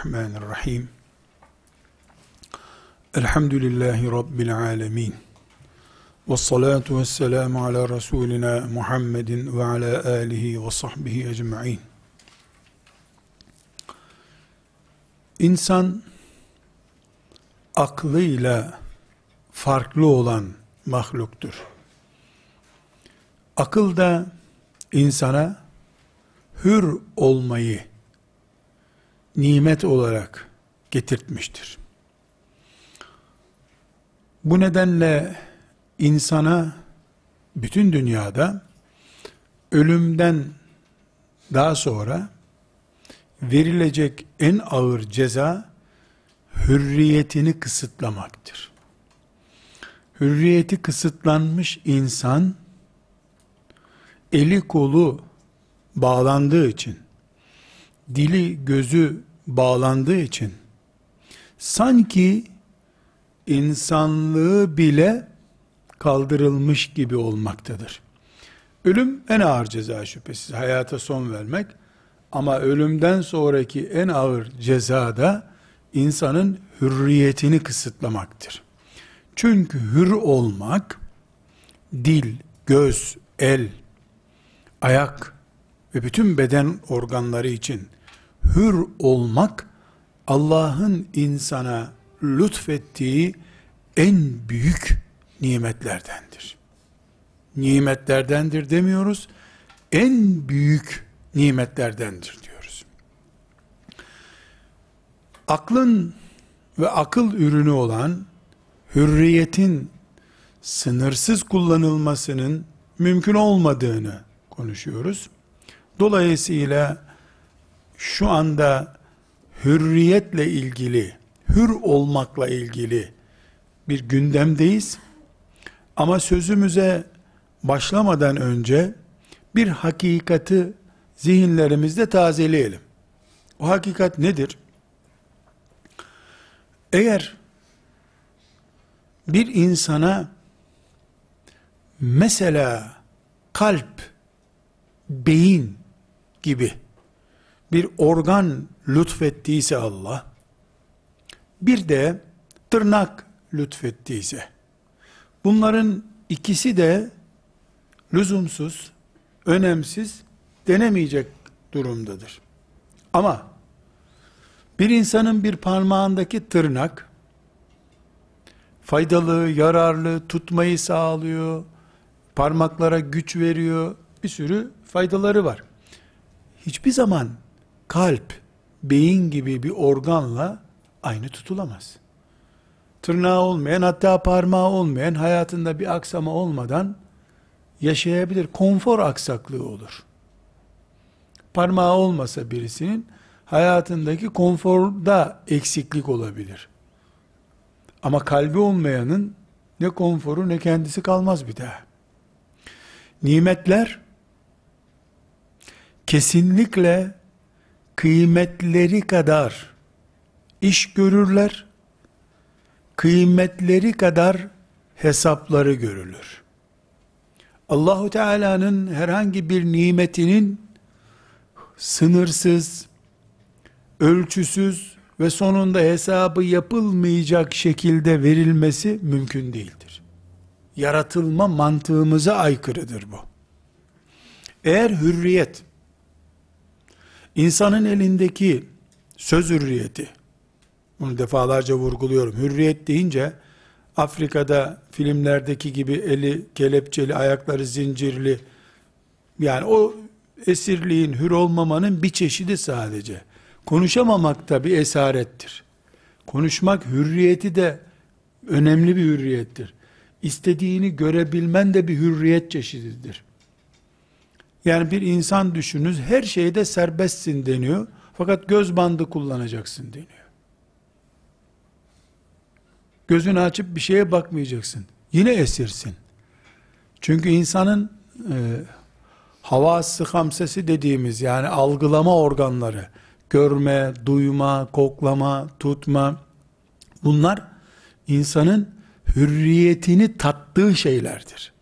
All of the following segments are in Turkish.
Bismillahirrahmanirrahim. Elhamdülillahi Rabbil alemin. Ve salatu ve selamu ala Resulina Muhammedin ve ala alihi ve sahbihi ecma'in. İnsan aklıyla farklı olan mahluktur. Akıl da insana hür olmayı nimet olarak getirtmiştir. Bu nedenle insana bütün dünyada ölümden daha sonra verilecek en ağır ceza hürriyetini kısıtlamaktır. Hürriyeti kısıtlanmış insan eli kolu bağlandığı için dili gözü bağlandığı için sanki insanlığı bile kaldırılmış gibi olmaktadır. Ölüm en ağır ceza şüphesiz. Hayata son vermek. Ama ölümden sonraki en ağır ceza da insanın hürriyetini kısıtlamaktır. Çünkü hür olmak dil, göz, el, ayak ve bütün beden organları için hür olmak Allah'ın insana lütfettiği en büyük nimetlerdendir. Nimetlerdendir demiyoruz. En büyük nimetlerdendir diyoruz. Aklın ve akıl ürünü olan hürriyetin sınırsız kullanılmasının mümkün olmadığını konuşuyoruz. Dolayısıyla şu anda hürriyetle ilgili, hür olmakla ilgili bir gündemdeyiz. Ama sözümüze başlamadan önce bir hakikati zihinlerimizde tazeleyelim. O hakikat nedir? Eğer bir insana mesela kalp, beyin gibi bir organ lütfettiyse Allah, bir de tırnak lütfettiyse, bunların ikisi de lüzumsuz, önemsiz, denemeyecek durumdadır. Ama bir insanın bir parmağındaki tırnak faydalı, yararlı, tutmayı sağlıyor, parmaklara güç veriyor, bir sürü faydaları var. Hiçbir zaman kalp, beyin gibi bir organla aynı tutulamaz. Tırnağı olmayan hatta parmağı olmayan hayatında bir aksama olmadan yaşayabilir. Konfor aksaklığı olur. Parmağı olmasa birisinin hayatındaki konforda eksiklik olabilir. Ama kalbi olmayanın ne konforu ne kendisi kalmaz bir daha. Nimetler kesinlikle kıymetleri kadar iş görürler, kıymetleri kadar hesapları görülür. Allahu Teala'nın herhangi bir nimetinin sınırsız, ölçüsüz ve sonunda hesabı yapılmayacak şekilde verilmesi mümkün değildir. Yaratılma mantığımıza aykırıdır bu. Eğer hürriyet, İnsanın elindeki söz hürriyeti, bunu defalarca vurguluyorum. Hürriyet deyince Afrika'da filmlerdeki gibi eli kelepçeli, ayakları zincirli, yani o esirliğin, hür olmamanın bir çeşidi sadece. Konuşamamak da bir esarettir. Konuşmak hürriyeti de önemli bir hürriyettir. İstediğini görebilmen de bir hürriyet çeşididir. Yani bir insan düşününüz her şeyde serbestsin deniyor. Fakat göz bandı kullanacaksın deniyor. Gözünü açıp bir şeye bakmayacaksın. Yine esirsin. Çünkü insanın e, havası hamsesi dediğimiz yani algılama organları, görme, duyma, koklama, tutma, bunlar insanın hürriyetini tattığı şeylerdir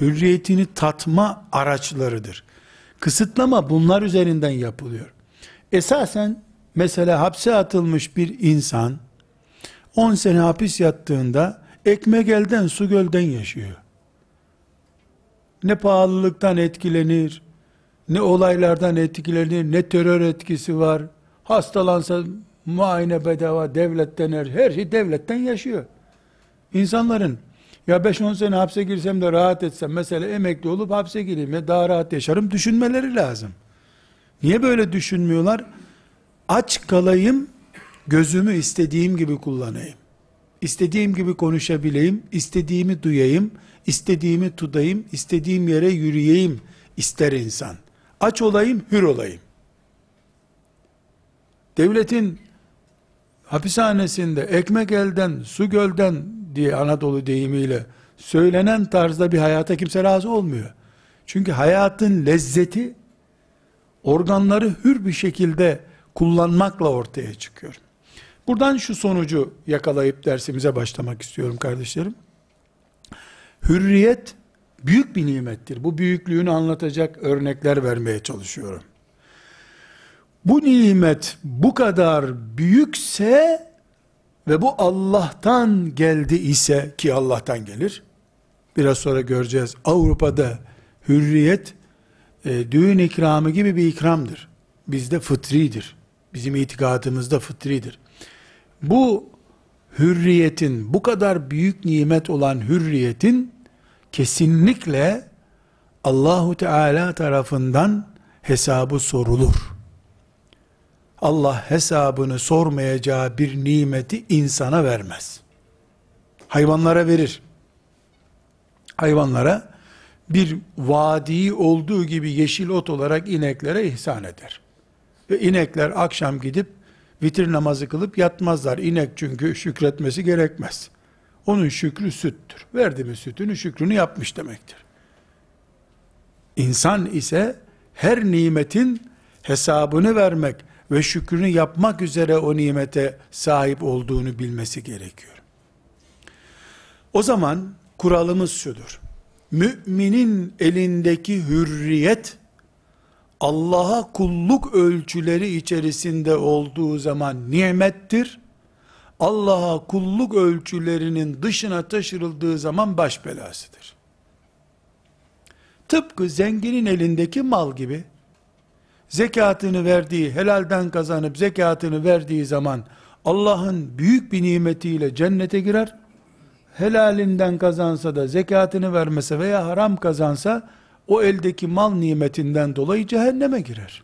hürriyetini tatma araçlarıdır. Kısıtlama bunlar üzerinden yapılıyor. Esasen Mesela hapse atılmış bir insan 10 sene hapis yattığında ekmek elden su gölden yaşıyor. Ne pahalılıktan etkilenir, ne olaylardan etkilenir, ne terör etkisi var. Hastalansa muayene bedava devletten her, her şey devletten yaşıyor. İnsanların ya 5-10 sene hapse girsem de rahat etsem mesela emekli olup hapse gireyim ya daha rahat yaşarım düşünmeleri lazım. Niye böyle düşünmüyorlar? Aç kalayım, gözümü istediğim gibi kullanayım. İstediğim gibi konuşabileyim, istediğimi duyayım, istediğimi tutayım, istediğim yere yürüyeyim ister insan. Aç olayım, hür olayım. Devletin hapishanesinde ekmek elden, su gölden diye Anadolu deyimiyle söylenen tarzda bir hayata kimse razı olmuyor. Çünkü hayatın lezzeti organları hür bir şekilde kullanmakla ortaya çıkıyor. Buradan şu sonucu yakalayıp dersimize başlamak istiyorum kardeşlerim. Hürriyet büyük bir nimettir. Bu büyüklüğünü anlatacak örnekler vermeye çalışıyorum. Bu nimet bu kadar büyükse ve bu Allah'tan geldi ise ki Allah'tan gelir. Biraz sonra göreceğiz. Avrupa'da hürriyet e, düğün ikramı gibi bir ikramdır. Bizde fıtridir. Bizim itikadımızda fıtridir. Bu hürriyetin, bu kadar büyük nimet olan hürriyetin kesinlikle Allahu Teala tarafından hesabı sorulur. Allah hesabını sormayacağı bir nimeti insana vermez. Hayvanlara verir. Hayvanlara bir vadi olduğu gibi yeşil ot olarak ineklere ihsan eder. Ve inekler akşam gidip vitir namazı kılıp yatmazlar. İnek çünkü şükretmesi gerekmez. Onun şükrü süttür. Verdi mi sütünü şükrünü yapmış demektir. İnsan ise her nimetin hesabını vermek ve şükrünü yapmak üzere o nimete sahip olduğunu bilmesi gerekiyor. O zaman kuralımız şudur. Müminin elindeki hürriyet Allah'a kulluk ölçüleri içerisinde olduğu zaman nimettir. Allah'a kulluk ölçülerinin dışına taşırıldığı zaman baş belasıdır. Tıpkı zenginin elindeki mal gibi, zekatını verdiği, helalden kazanıp zekatını verdiği zaman, Allah'ın büyük bir nimetiyle cennete girer, helalinden kazansa da zekatını vermese veya haram kazansa, o eldeki mal nimetinden dolayı cehenneme girer.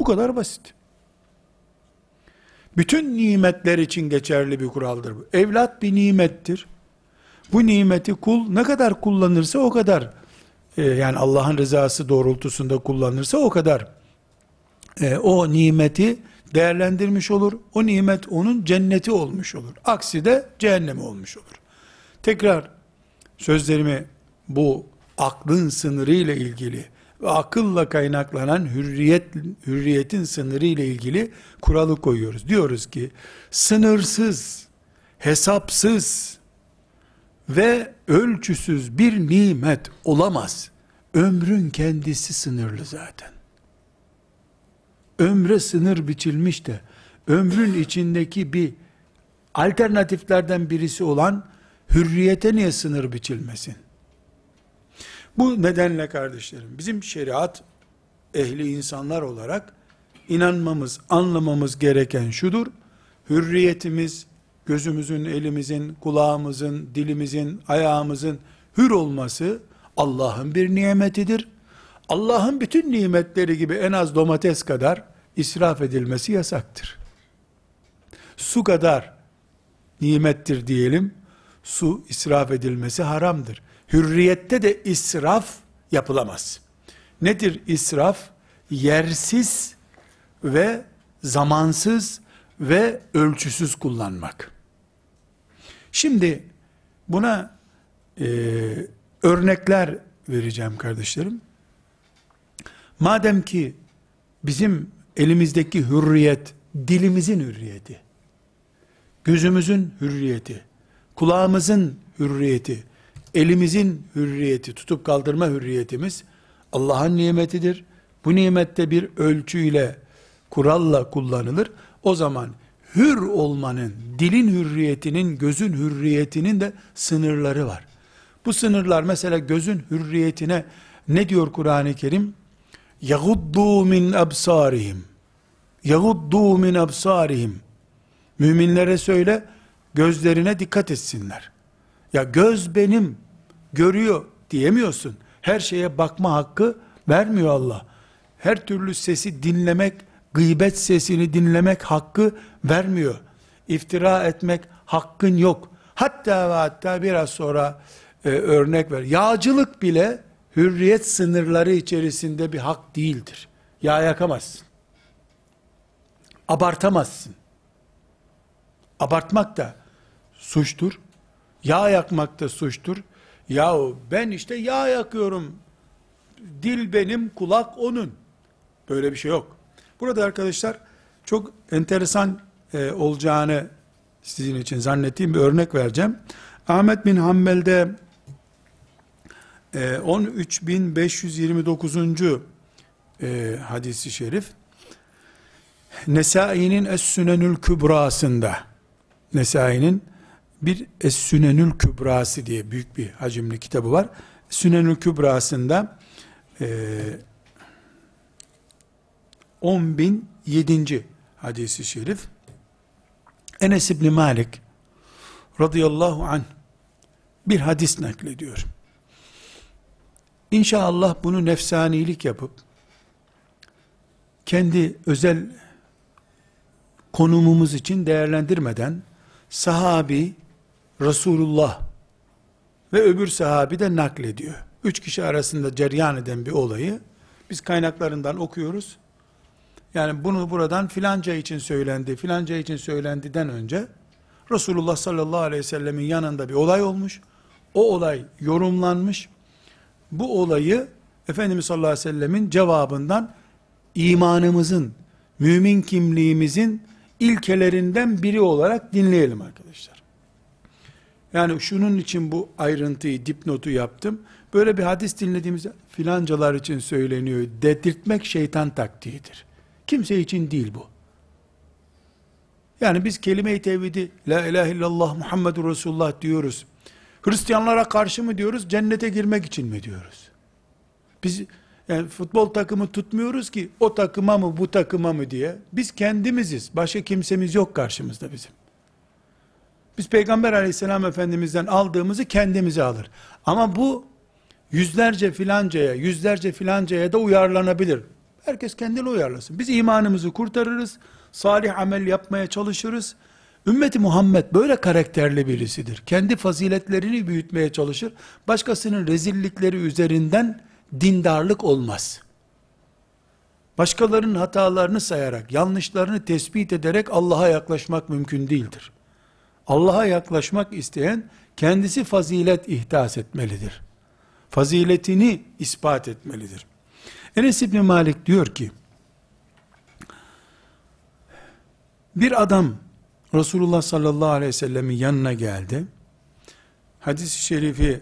Bu kadar basit. Bütün nimetler için geçerli bir kuraldır bu. Evlat bir nimettir. Bu nimeti kul ne kadar kullanırsa o kadar e, yani Allah'ın rızası doğrultusunda kullanırsa o kadar e, o nimeti değerlendirmiş olur. O nimet onun cenneti olmuş olur. Aksi de cehennemi olmuş olur. Tekrar sözlerimi bu aklın sınırı ile ilgili ve akılla kaynaklanan hürriyet hürriyetin sınırı ile ilgili kuralı koyuyoruz. Diyoruz ki sınırsız, hesapsız ve ölçüsüz bir nimet olamaz. Ömrün kendisi sınırlı zaten. Ömre sınır biçilmiş de ömrün içindeki bir alternatiflerden birisi olan hürriyete niye sınır biçilmesin? Bu nedenle kardeşlerim bizim şeriat ehli insanlar olarak inanmamız, anlamamız gereken şudur. Hürriyetimiz, gözümüzün, elimizin, kulağımızın, dilimizin, ayağımızın hür olması Allah'ın bir nimetidir. Allah'ın bütün nimetleri gibi en az domates kadar israf edilmesi yasaktır. Su kadar nimettir diyelim, su israf edilmesi haramdır. Hürriyette de israf yapılamaz. Nedir israf? Yersiz ve zamansız ve ölçüsüz kullanmak. Şimdi buna e, örnekler vereceğim kardeşlerim. Madem ki bizim elimizdeki hürriyet dilimizin hürriyeti, gözümüzün hürriyeti, kulağımızın hürriyeti, elimizin hürriyeti, tutup kaldırma hürriyetimiz Allah'ın nimetidir. Bu nimette bir ölçüyle kuralla kullanılır. O zaman hür olmanın, dilin hürriyetinin, gözün hürriyetinin de sınırları var. Bu sınırlar mesela gözün hürriyetine ne diyor Kur'an-ı Kerim? يَغُدُّوا مِنْ أَبْصَارِهِمْ يَغُدُّوا مِنْ أَبْصَارِهِمْ Müminlere söyle, gözlerine dikkat etsinler. Ya göz benim, görüyor diyemiyorsun. Her şeye bakma hakkı vermiyor Allah. Her türlü sesi dinlemek, gıybet sesini dinlemek hakkı vermiyor. İftira etmek hakkın yok. Hatta ve hatta biraz sonra e, örnek ver. Yağcılık bile hürriyet sınırları içerisinde bir hak değildir. Yağ yakamazsın. Abartamazsın. Abartmak da suçtur. Yağ yakmak da suçtur. Yahu ben işte yağ yakıyorum. Dil benim, kulak onun. Böyle bir şey yok. Burada arkadaşlar çok enteresan e, olacağını sizin için zannettiğim bir örnek vereceğim. Ahmet bin Hanbel'de e, 13.529. E, hadisi şerif Nesai'nin Es-Sünenül Kübrası'nda Nesai'nin bir Es-Sünenül Kübrası diye büyük bir hacimli kitabı var. Sünenül Kübrası'nda e, 10.007. hadisi şerif Enes İbni Malik radıyallahu anh bir hadis naklediyor. İnşallah bunu nefsanilik yapıp kendi özel konumumuz için değerlendirmeden sahabi Resulullah ve öbür sahabi de naklediyor. Üç kişi arasında ceryan eden bir olayı biz kaynaklarından okuyoruz. Yani bunu buradan filanca için söylendi, filanca için söylendiden önce Resulullah sallallahu aleyhi ve sellemin yanında bir olay olmuş. O olay yorumlanmış. Bu olayı Efendimiz sallallahu aleyhi ve sellemin cevabından imanımızın, mümin kimliğimizin ilkelerinden biri olarak dinleyelim arkadaşlar. Yani şunun için bu ayrıntıyı, dipnotu yaptım. Böyle bir hadis dinlediğimizde filancalar için söyleniyor dedirtmek şeytan taktiğidir. Kimse için değil bu. Yani biz kelime-i tevhidi, la ilahe illallah Muhammedur Resulullah diyoruz. Hristiyanlara karşı mı diyoruz, cennete girmek için mi diyoruz? Biz yani futbol takımı tutmuyoruz ki o takıma mı bu takıma mı diye. Biz kendimiziz. Başka kimsemiz yok karşımızda bizim. Biz Peygamber aleyhisselam efendimizden aldığımızı kendimize alır. Ama bu yüzlerce filancaya, yüzlerce filancaya da uyarlanabilir. Herkes kendini uyarlasın. Biz imanımızı kurtarırız. Salih amel yapmaya çalışırız. Ümmeti Muhammed böyle karakterli birisidir. Kendi faziletlerini büyütmeye çalışır. Başkasının rezillikleri üzerinden dindarlık olmaz. Başkalarının hatalarını sayarak, yanlışlarını tespit ederek Allah'a yaklaşmak mümkün değildir. Allah'a yaklaşmak isteyen kendisi fazilet ihdas etmelidir. Faziletini ispat etmelidir. Enes İbni Malik diyor ki, bir adam Resulullah sallallahu aleyhi ve sellemin yanına geldi. Hadis-i şerifi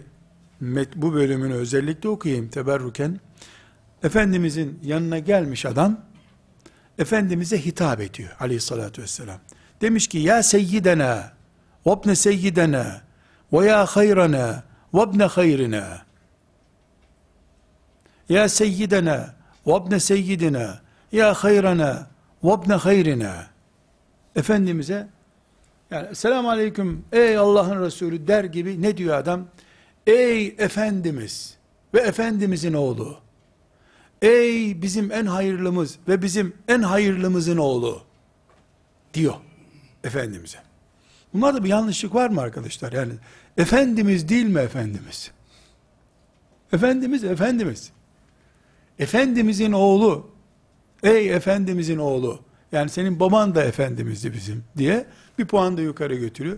bu bölümünü özellikle okuyayım teberruken. Efendimizin yanına gelmiş adam, Efendimiz'e hitap ediyor aleyhissalatü vesselam. Demiş ki, ya seyyidena, vabne seyyidena, ve ya hayrana, vabne hayrina. Ya seyyidena, vabne seyyidina, ya hayrana, vabne hayrina. Efendimiz'e, yani selamun aleyküm, ey Allah'ın Resulü der gibi ne diyor adam? Ey Efendimiz ve Efendimizin oğlu. Ey bizim en hayırlımız ve bizim en hayırlımızın oğlu. Diyor Efendimiz'e. Bunlarda bir yanlışlık var mı arkadaşlar? Yani Efendimiz değil mi Efendimiz? Efendimiz, Efendimiz. Efendimizin oğlu, ey Efendimizin oğlu, yani senin baban da Efendimizdi bizim diye bir puan da yukarı götürüyor.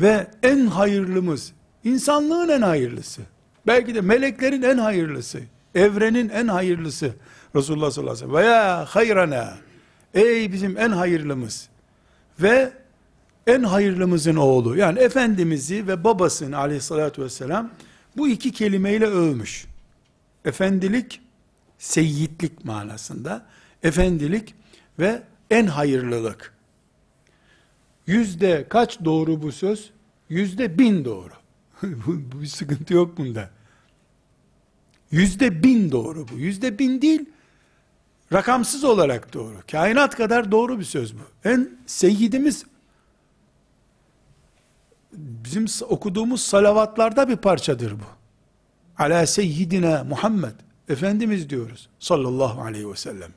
Ve en hayırlımız, insanlığın en hayırlısı, belki de meleklerin en hayırlısı, evrenin en hayırlısı Resulullah sallallahu aleyhi ve sellem. Veya hayrana, ey bizim en hayırlımız ve en hayırlımızın oğlu, yani Efendimiz'i ve babasını aleyhissalatü vesselam bu iki kelimeyle övmüş. Efendilik, seyyidlik manasında, efendilik ve en hayırlılık. Yüzde kaç doğru bu söz? Yüzde bin doğru. bu, bir sıkıntı yok bunda. Yüzde bin doğru bu. Yüzde bin değil, rakamsız olarak doğru. Kainat kadar doğru bir söz bu. En seyyidimiz, bizim okuduğumuz salavatlarda bir parçadır bu. Ala seyyidina Muhammed. Efendimiz diyoruz. Sallallahu aleyhi ve sellem.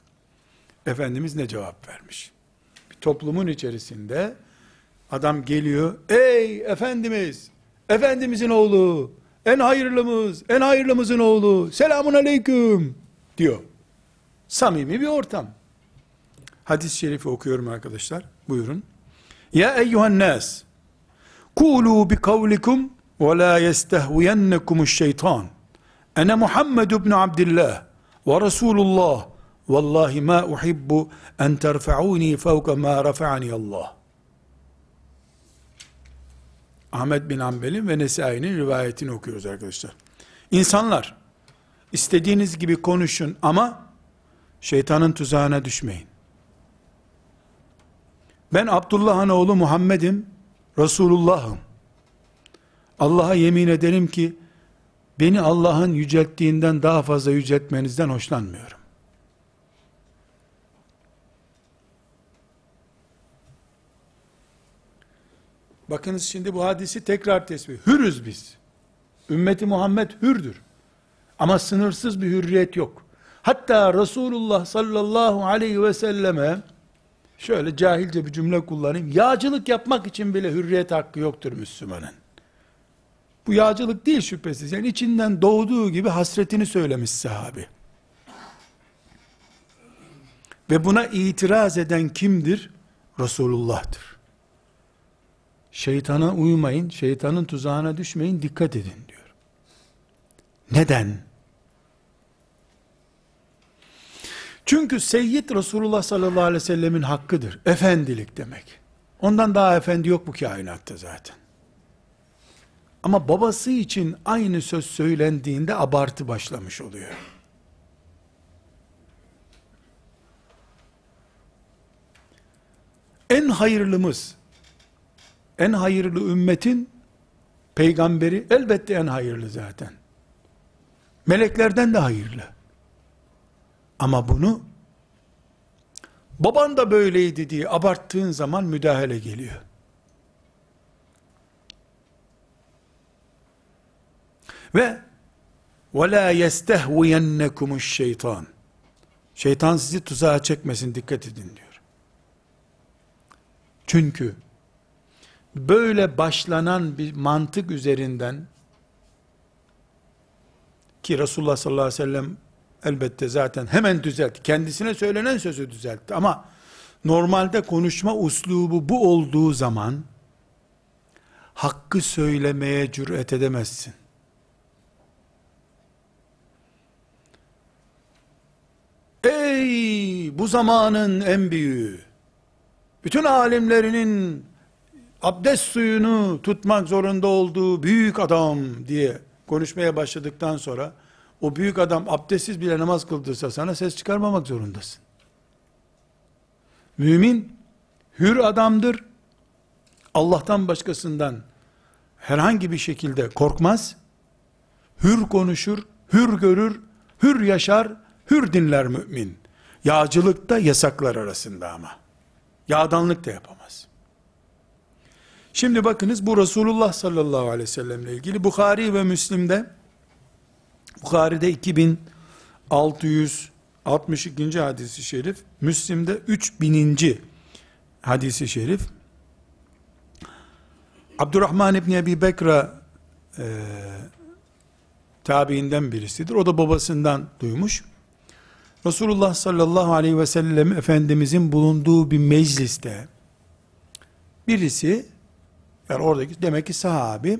Efendimiz ne cevap vermiş? Bir toplumun içerisinde adam geliyor. Ey Efendimiz! Efendimizin oğlu! En hayırlımız! En hayırlımızın oğlu! Selamun aleyküm! diyor. Samimi bir ortam. Hadis-i şerifi okuyorum arkadaşlar. Buyurun. Ya eyyuhan nas! Kulu bi kavlikum ve la yestehviyennekumus şeytan. Ene Muhammed ibn Abdullah ve Resulullah. Vallahi ma uhibbu en terfa'uni fevka ma rafa'ani Allah. Ahmet bin Hanbel'in ve Nesai'nin rivayetini okuyoruz arkadaşlar. İnsanlar, istediğiniz gibi konuşun ama şeytanın tuzağına düşmeyin. Ben Abdullah'ın oğlu Muhammed'im, Resulullah'ım. Allah'a yemin ederim ki, beni Allah'ın yücelttiğinden daha fazla yüceltmenizden hoşlanmıyorum. Bakınız şimdi bu hadisi tekrar tesbih. Hürüz biz. Ümmeti Muhammed hürdür. Ama sınırsız bir hürriyet yok. Hatta Resulullah sallallahu aleyhi ve selleme şöyle cahilce bir cümle kullanayım. Yağcılık yapmak için bile hürriyet hakkı yoktur Müslümanın. Bu yağcılık değil şüphesiz. Yani içinden doğduğu gibi hasretini söylemiş sahabi. Ve buna itiraz eden kimdir? Resulullah'tır. Şeytana uymayın, şeytanın tuzağına düşmeyin, dikkat edin diyor. Neden? Çünkü Seyyid Resulullah sallallahu aleyhi ve sellemin hakkıdır. Efendilik demek. Ondan daha efendi yok bu kainatta zaten. Ama babası için aynı söz söylendiğinde abartı başlamış oluyor. En hayırlımız, en hayırlı ümmetin peygamberi elbette en hayırlı zaten. Meleklerden de hayırlı. Ama bunu baban da böyleydi diye abarttığın zaman müdahale geliyor. Ve وَلَا يَسْتَهْوِيَنَّكُمُ şeytan. Şeytan sizi tuzağa çekmesin dikkat edin diyor. Çünkü böyle başlanan bir mantık üzerinden ki Resulullah sallallahu aleyhi ve sellem elbette zaten hemen düzeltti. Kendisine söylenen sözü düzeltti ama normalde konuşma uslubu bu olduğu zaman hakkı söylemeye cüret edemezsin. Ey bu zamanın en büyüğü, bütün alimlerinin abdest suyunu tutmak zorunda olduğu büyük adam diye konuşmaya başladıktan sonra, o büyük adam abdestsiz bile namaz kıldırsa sana ses çıkarmamak zorundasın. Mümin, hür adamdır. Allah'tan başkasından herhangi bir şekilde korkmaz. Hür konuşur, hür görür, hür yaşar, hür dinler mümin. Yağcılık da yasaklar arasında ama. Yağdanlık da yapamaz. Şimdi bakınız bu Resulullah sallallahu aleyhi ve sellemle ilgili Bukhari ve Müslim'de Bukhari'de 2662. hadisi şerif, Müslim'de 3000. hadisi şerif. Abdurrahman İbni Ebi Bekra e, tabiinden birisidir. O da babasından duymuş. Resulullah sallallahu aleyhi ve sellem Efendimizin bulunduğu bir mecliste birisi yani oradaki demek ki sahabi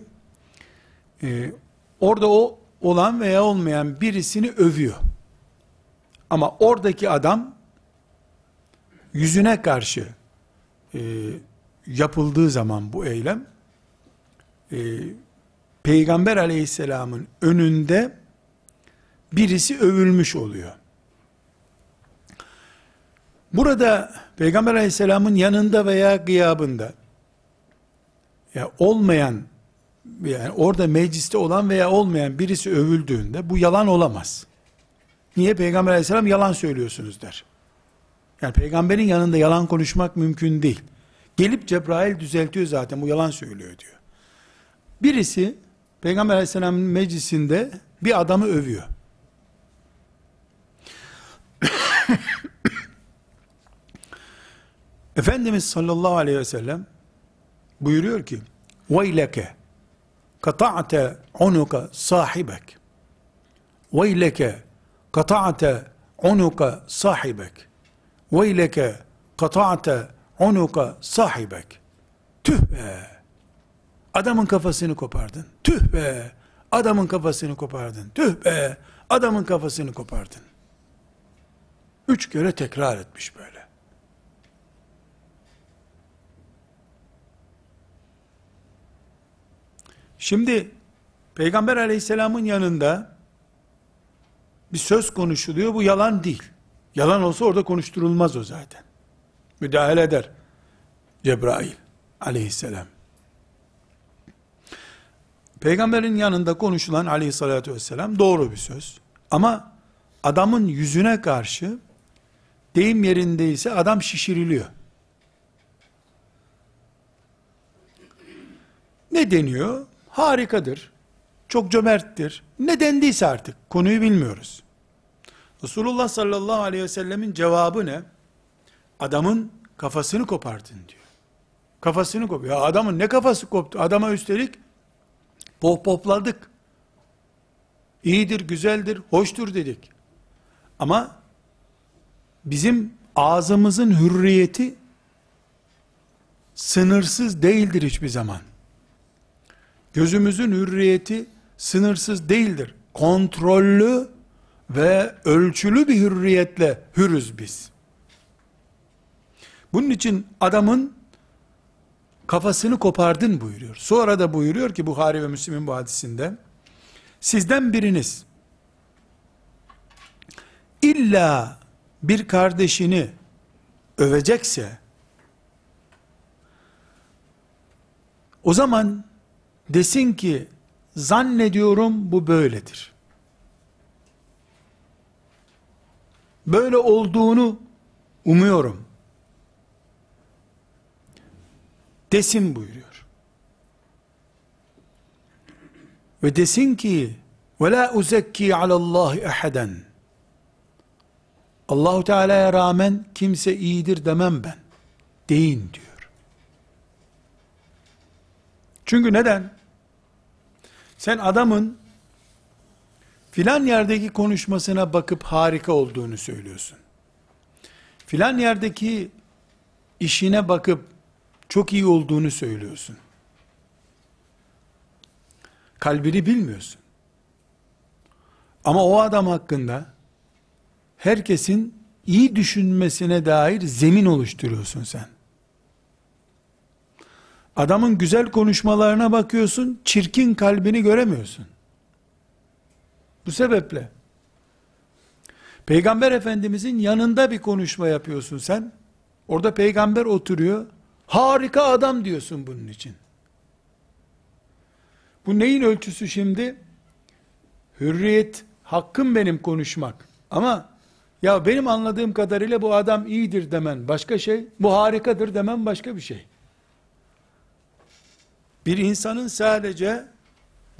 e, orada o olan veya olmayan birisini övüyor. Ama oradaki adam yüzüne karşı e, yapıldığı zaman bu eylem e, Peygamber aleyhisselamın önünde birisi övülmüş oluyor. Burada Peygamber aleyhisselamın yanında veya gıyabında ya olmayan yani orada mecliste olan veya olmayan birisi övüldüğünde bu yalan olamaz. Niye Peygamber aleyhisselam yalan söylüyorsunuz der. Yani peygamberin yanında yalan konuşmak mümkün değil. Gelip Cebrail düzeltiyor zaten bu yalan söylüyor diyor. Birisi Peygamber aleyhisselamın meclisinde bir adamı övüyor. Efendimiz sallallahu aleyhi ve sellem buyuruyor ki وَيْلَكَ قَطَعْتَ عُنُكَ صَاحِبَكَ وَيْلَكَ قَطَعْتَ عُنُكَ صَاحِبَكَ وَيْلَكَ قَطَعْتَ عُنُكَ صَاحِبَكَ Tüh be! Adamın kafasını kopardın. Tüh be! Adamın kafasını kopardın. Tüh be! Adamın kafasını kopardın. Üç kere tekrar etmiş böyle. Şimdi Peygamber aleyhisselamın yanında bir söz konuşuluyor. Bu yalan değil. Yalan olsa orada konuşturulmaz o zaten. Müdahale eder. Cebrail aleyhisselam. Peygamberin yanında konuşulan aleyhissalatü vesselam doğru bir söz. Ama adamın yüzüne karşı deyim yerindeyse adam şişiriliyor. Ne deniyor? Harikadır. Çok cömerttir. Ne dendiyse artık konuyu bilmiyoruz. Resulullah sallallahu aleyhi ve sellemin cevabı ne? Adamın kafasını kopardın diyor. Kafasını kop. Ya adamın ne kafası koptu? Adama üstelik pop popladık. İyidir, güzeldir, hoştur dedik. Ama bizim ağzımızın hürriyeti sınırsız değildir hiçbir zaman. Gözümüzün hürriyeti sınırsız değildir. Kontrollü ve ölçülü bir hürriyetle hürüz biz. Bunun için adamın kafasını kopardın buyuruyor. Sonra da buyuruyor ki Buhari ve Müslim'in bu hadisinde sizden biriniz illa bir kardeşini övecekse o zaman desin ki zannediyorum bu böyledir. Böyle olduğunu umuyorum. Desin buyuruyor. Ve desin ki ve la uzekki alallahi eheden. Allahu Teala'ya rağmen kimse iyidir demem ben. Deyin diyor. Çünkü neden? Sen adamın filan yerdeki konuşmasına bakıp harika olduğunu söylüyorsun. Filan yerdeki işine bakıp çok iyi olduğunu söylüyorsun. Kalbini bilmiyorsun. Ama o adam hakkında herkesin iyi düşünmesine dair zemin oluşturuyorsun sen. Adamın güzel konuşmalarına bakıyorsun, çirkin kalbini göremiyorsun. Bu sebeple Peygamber Efendimizin yanında bir konuşma yapıyorsun sen. Orada peygamber oturuyor. Harika adam diyorsun bunun için. Bu neyin ölçüsü şimdi? Hürriyet, hakkım benim konuşmak. Ama ya benim anladığım kadarıyla bu adam iyidir demen başka şey, bu harikadır demen başka bir şey. Bir insanın sadece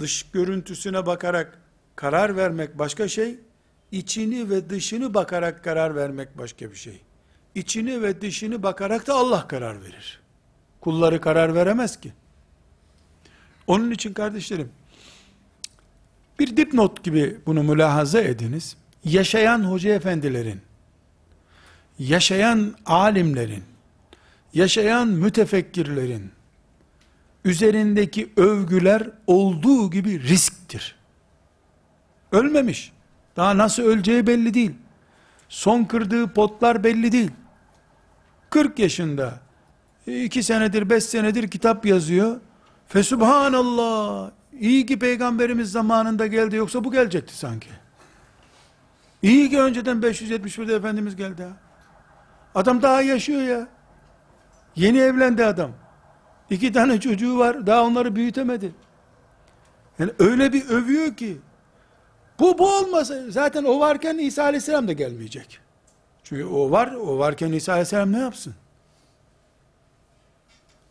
dış görüntüsüne bakarak karar vermek başka şey, içini ve dışını bakarak karar vermek başka bir şey. İçini ve dışını bakarak da Allah karar verir. Kulları karar veremez ki. Onun için kardeşlerim, bir dipnot gibi bunu mülahaza ediniz. Yaşayan hoca efendilerin, yaşayan alimlerin, yaşayan mütefekkirlerin, üzerindeki övgüler olduğu gibi risktir. Ölmemiş. Daha nasıl öleceği belli değil. Son kırdığı potlar belli değil. 40 yaşında, 2 senedir, 5 senedir kitap yazıyor. Fesubhanallah, iyi ki peygamberimiz zamanında geldi yoksa bu gelecekti sanki. İyi ki önceden 571'de Efendimiz geldi. Adam daha yaşıyor ya. Yeni evlendi adam. İki tane çocuğu var. Daha onları büyütemedi. Yani öyle bir övüyor ki bu bu olmasa zaten o varken İsa Aleyhisselam da gelmeyecek. Çünkü o var, o varken İsa Aleyhisselam ne yapsın?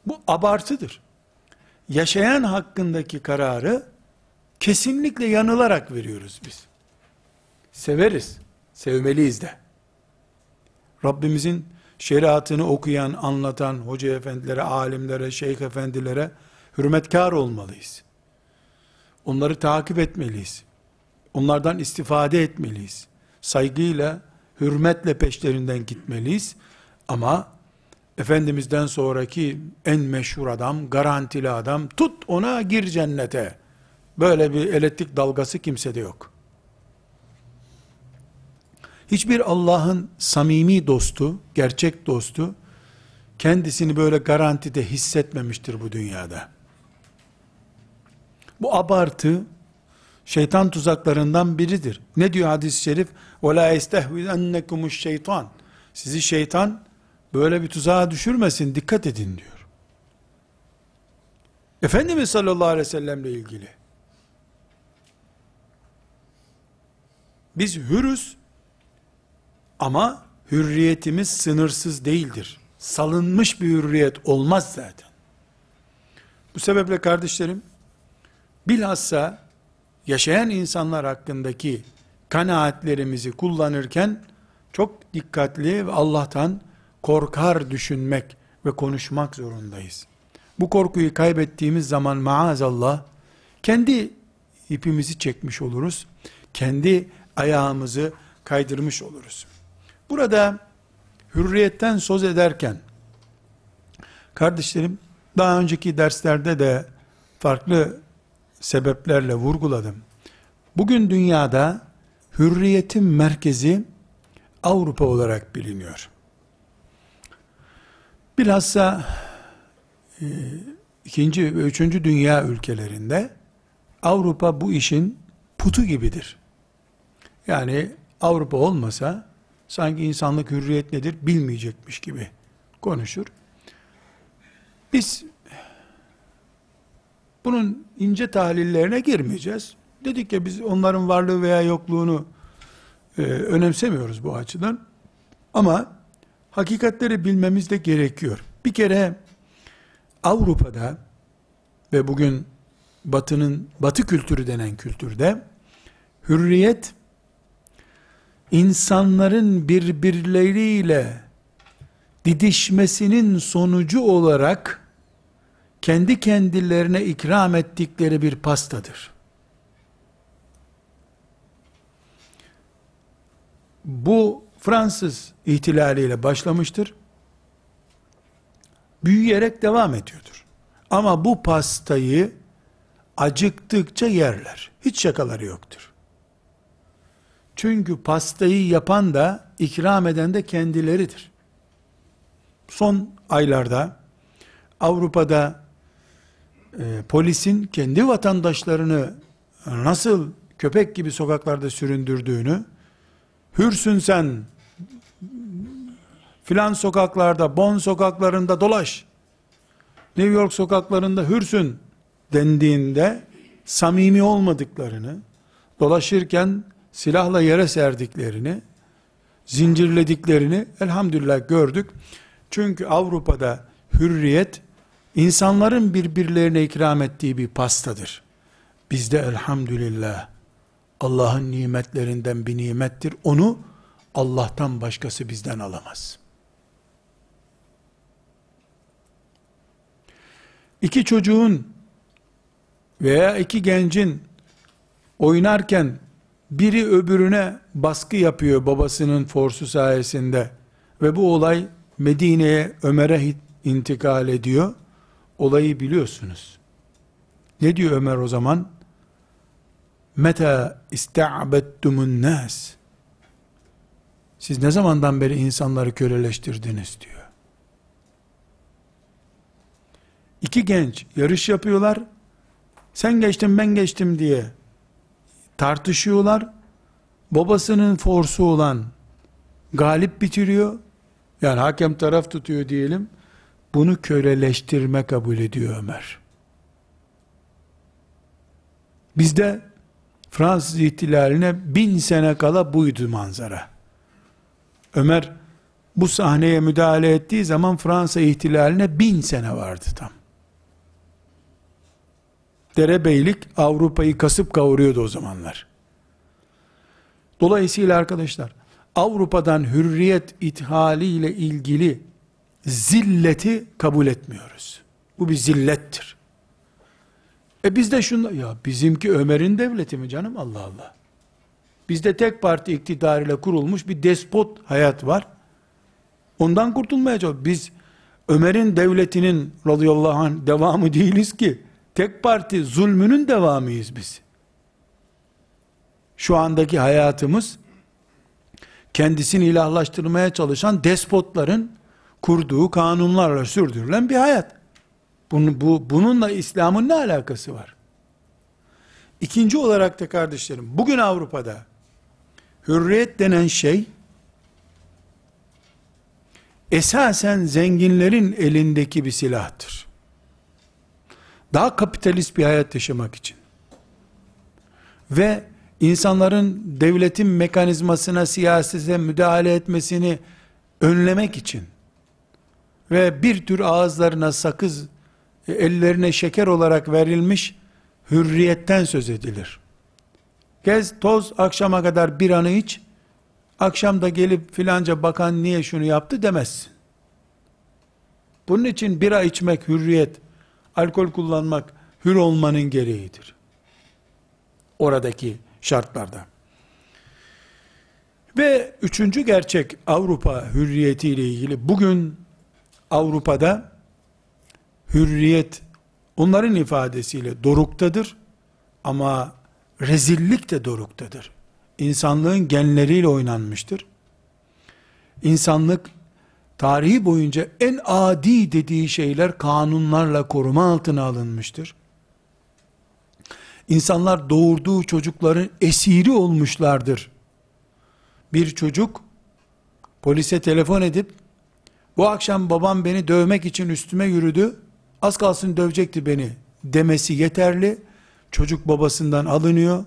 Bu abartıdır. Yaşayan hakkındaki kararı kesinlikle yanılarak veriyoruz biz. Severiz, sevmeliyiz de. Rabbimizin şeriatını okuyan, anlatan hoca efendilere, alimlere, şeyh efendilere hürmetkar olmalıyız. Onları takip etmeliyiz. Onlardan istifade etmeliyiz. Saygıyla, hürmetle peşlerinden gitmeliyiz. Ama Efendimiz'den sonraki en meşhur adam, garantili adam, tut ona gir cennete. Böyle bir elektrik dalgası kimsede yok. Hiçbir Allah'ın samimi dostu, gerçek dostu, kendisini böyle garantide hissetmemiştir bu dünyada. Bu abartı, şeytan tuzaklarından biridir. Ne diyor hadis-i şerif? وَلَا يَسْتَهْوِذَنَّكُمُ şeytan. Sizi şeytan böyle bir tuzağa düşürmesin, dikkat edin diyor. Efendimiz sallallahu aleyhi ve sellemle ilgili. Biz hürüz ama hürriyetimiz sınırsız değildir. Salınmış bir hürriyet olmaz zaten. Bu sebeple kardeşlerim, bilhassa yaşayan insanlar hakkındaki kanaatlerimizi kullanırken çok dikkatli ve Allah'tan korkar düşünmek ve konuşmak zorundayız. Bu korkuyu kaybettiğimiz zaman maazallah kendi ipimizi çekmiş oluruz. Kendi ayağımızı kaydırmış oluruz. Burada hürriyetten söz ederken kardeşlerim daha önceki derslerde de farklı sebeplerle vurguladım. Bugün dünyada hürriyetin merkezi Avrupa olarak biliniyor. Bilhassa e, ikinci ve üçüncü dünya ülkelerinde Avrupa bu işin putu gibidir. Yani Avrupa olmasa sanki insanlık hürriyet nedir bilmeyecekmiş gibi konuşur. Biz bunun ince tahlillerine girmeyeceğiz. Dedik ya biz onların varlığı veya yokluğunu e, önemsemiyoruz bu açıdan. Ama hakikatleri bilmemiz de gerekiyor. Bir kere Avrupa'da ve bugün batının batı kültürü denen kültürde hürriyet insanların birbirleriyle didişmesinin sonucu olarak kendi kendilerine ikram ettikleri bir pastadır. Bu Fransız ihtilaliyle başlamıştır. Büyüyerek devam ediyordur. Ama bu pastayı acıktıkça yerler. Hiç şakaları yoktur. Çünkü pastayı yapan da ikram eden de kendileridir. Son aylarda Avrupa'da e, polisin kendi vatandaşlarını nasıl köpek gibi sokaklarda süründürdüğünü, hürsün sen, filan sokaklarda, Bon sokaklarında dolaş, New York sokaklarında hürsün dendiğinde, samimi olmadıklarını, dolaşırken silahla yere serdiklerini, zincirlediklerini elhamdülillah gördük. Çünkü Avrupa'da hürriyet insanların birbirlerine ikram ettiği bir pastadır. Bizde elhamdülillah Allah'ın nimetlerinden bir nimettir. Onu Allah'tan başkası bizden alamaz. İki çocuğun veya iki gencin oynarken biri öbürüne baskı yapıyor babasının forsu sayesinde ve bu olay Medine'ye Ömer'e intikal ediyor. Olayı biliyorsunuz. Ne diyor Ömer o zaman? Meta ista'bettumun nas. Siz ne zamandan beri insanları köleleştirdiniz diyor. İki genç yarış yapıyorlar. Sen geçtin ben geçtim diye tartışıyorlar. Babasının forsu olan galip bitiriyor. Yani hakem taraf tutuyor diyelim. Bunu köleleştirme kabul ediyor Ömer. Bizde Fransız ihtilaline bin sene kala buydu manzara. Ömer bu sahneye müdahale ettiği zaman Fransa ihtilaline bin sene vardı tam. Derebeylik Avrupa'yı kasıp kavuruyordu o zamanlar. Dolayısıyla arkadaşlar Avrupa'dan hürriyet ithali ile ilgili zilleti kabul etmiyoruz. Bu bir zillettir. E biz de şunu, ya bizimki Ömer'in devleti mi canım Allah Allah. Bizde tek parti iktidarıyla kurulmuş bir despot hayat var. Ondan kurtulmaya. Biz Ömer'in devletinin radıyallahu anh devamı değiliz ki. Tek parti zulmünün devamıyız biz. Şu andaki hayatımız kendisini ilahlaştırmaya çalışan despotların kurduğu kanunlarla sürdürülen bir hayat. Bunu, bu, bununla İslam'ın ne alakası var? İkinci olarak da kardeşlerim, bugün Avrupa'da hürriyet denen şey, esasen zenginlerin elindeki bir silahtır. Daha kapitalist bir hayat yaşamak için. Ve insanların devletin mekanizmasına, siyasete müdahale etmesini önlemek için ve bir tür ağızlarına sakız, ellerine şeker olarak verilmiş hürriyetten söz edilir. Gez, toz, akşama kadar bir anı iç, akşam da gelip filanca bakan niye şunu yaptı demezsin. Bunun için bira içmek hürriyet, alkol kullanmak hür olmanın gereğidir. Oradaki şartlarda. Ve üçüncü gerçek Avrupa hürriyeti ile ilgili bugün Avrupa'da hürriyet onların ifadesiyle doruktadır ama rezillik de doruktadır. İnsanlığın genleriyle oynanmıştır. İnsanlık tarihi boyunca en adi dediği şeyler kanunlarla koruma altına alınmıştır. İnsanlar doğurduğu çocukların esiri olmuşlardır. Bir çocuk polise telefon edip bu akşam babam beni dövmek için üstüme yürüdü. Az kalsın dövecekti beni demesi yeterli. Çocuk babasından alınıyor,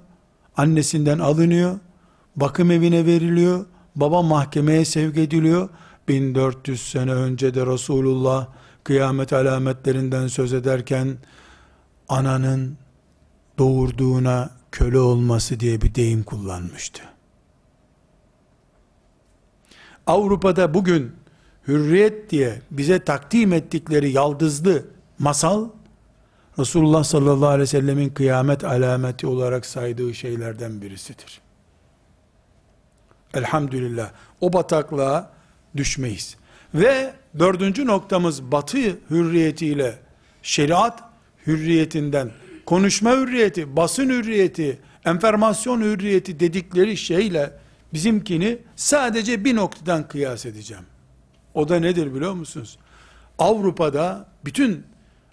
annesinden alınıyor, bakım evine veriliyor, baba mahkemeye sevk ediliyor. 1400 sene önce de Resulullah kıyamet alametlerinden söz ederken ananın doğurduğuna köle olması diye bir deyim kullanmıştı. Avrupa'da bugün hürriyet diye bize takdim ettikleri yaldızlı masal Resulullah sallallahu aleyhi ve sellemin kıyamet alameti olarak saydığı şeylerden birisidir. Elhamdülillah o bataklığa düşmeyiz. Ve dördüncü noktamız batı hürriyetiyle şeriat hürriyetinden konuşma hürriyeti, basın hürriyeti, enformasyon hürriyeti dedikleri şeyle bizimkini sadece bir noktadan kıyas edeceğim. O da nedir biliyor musunuz? Avrupa'da bütün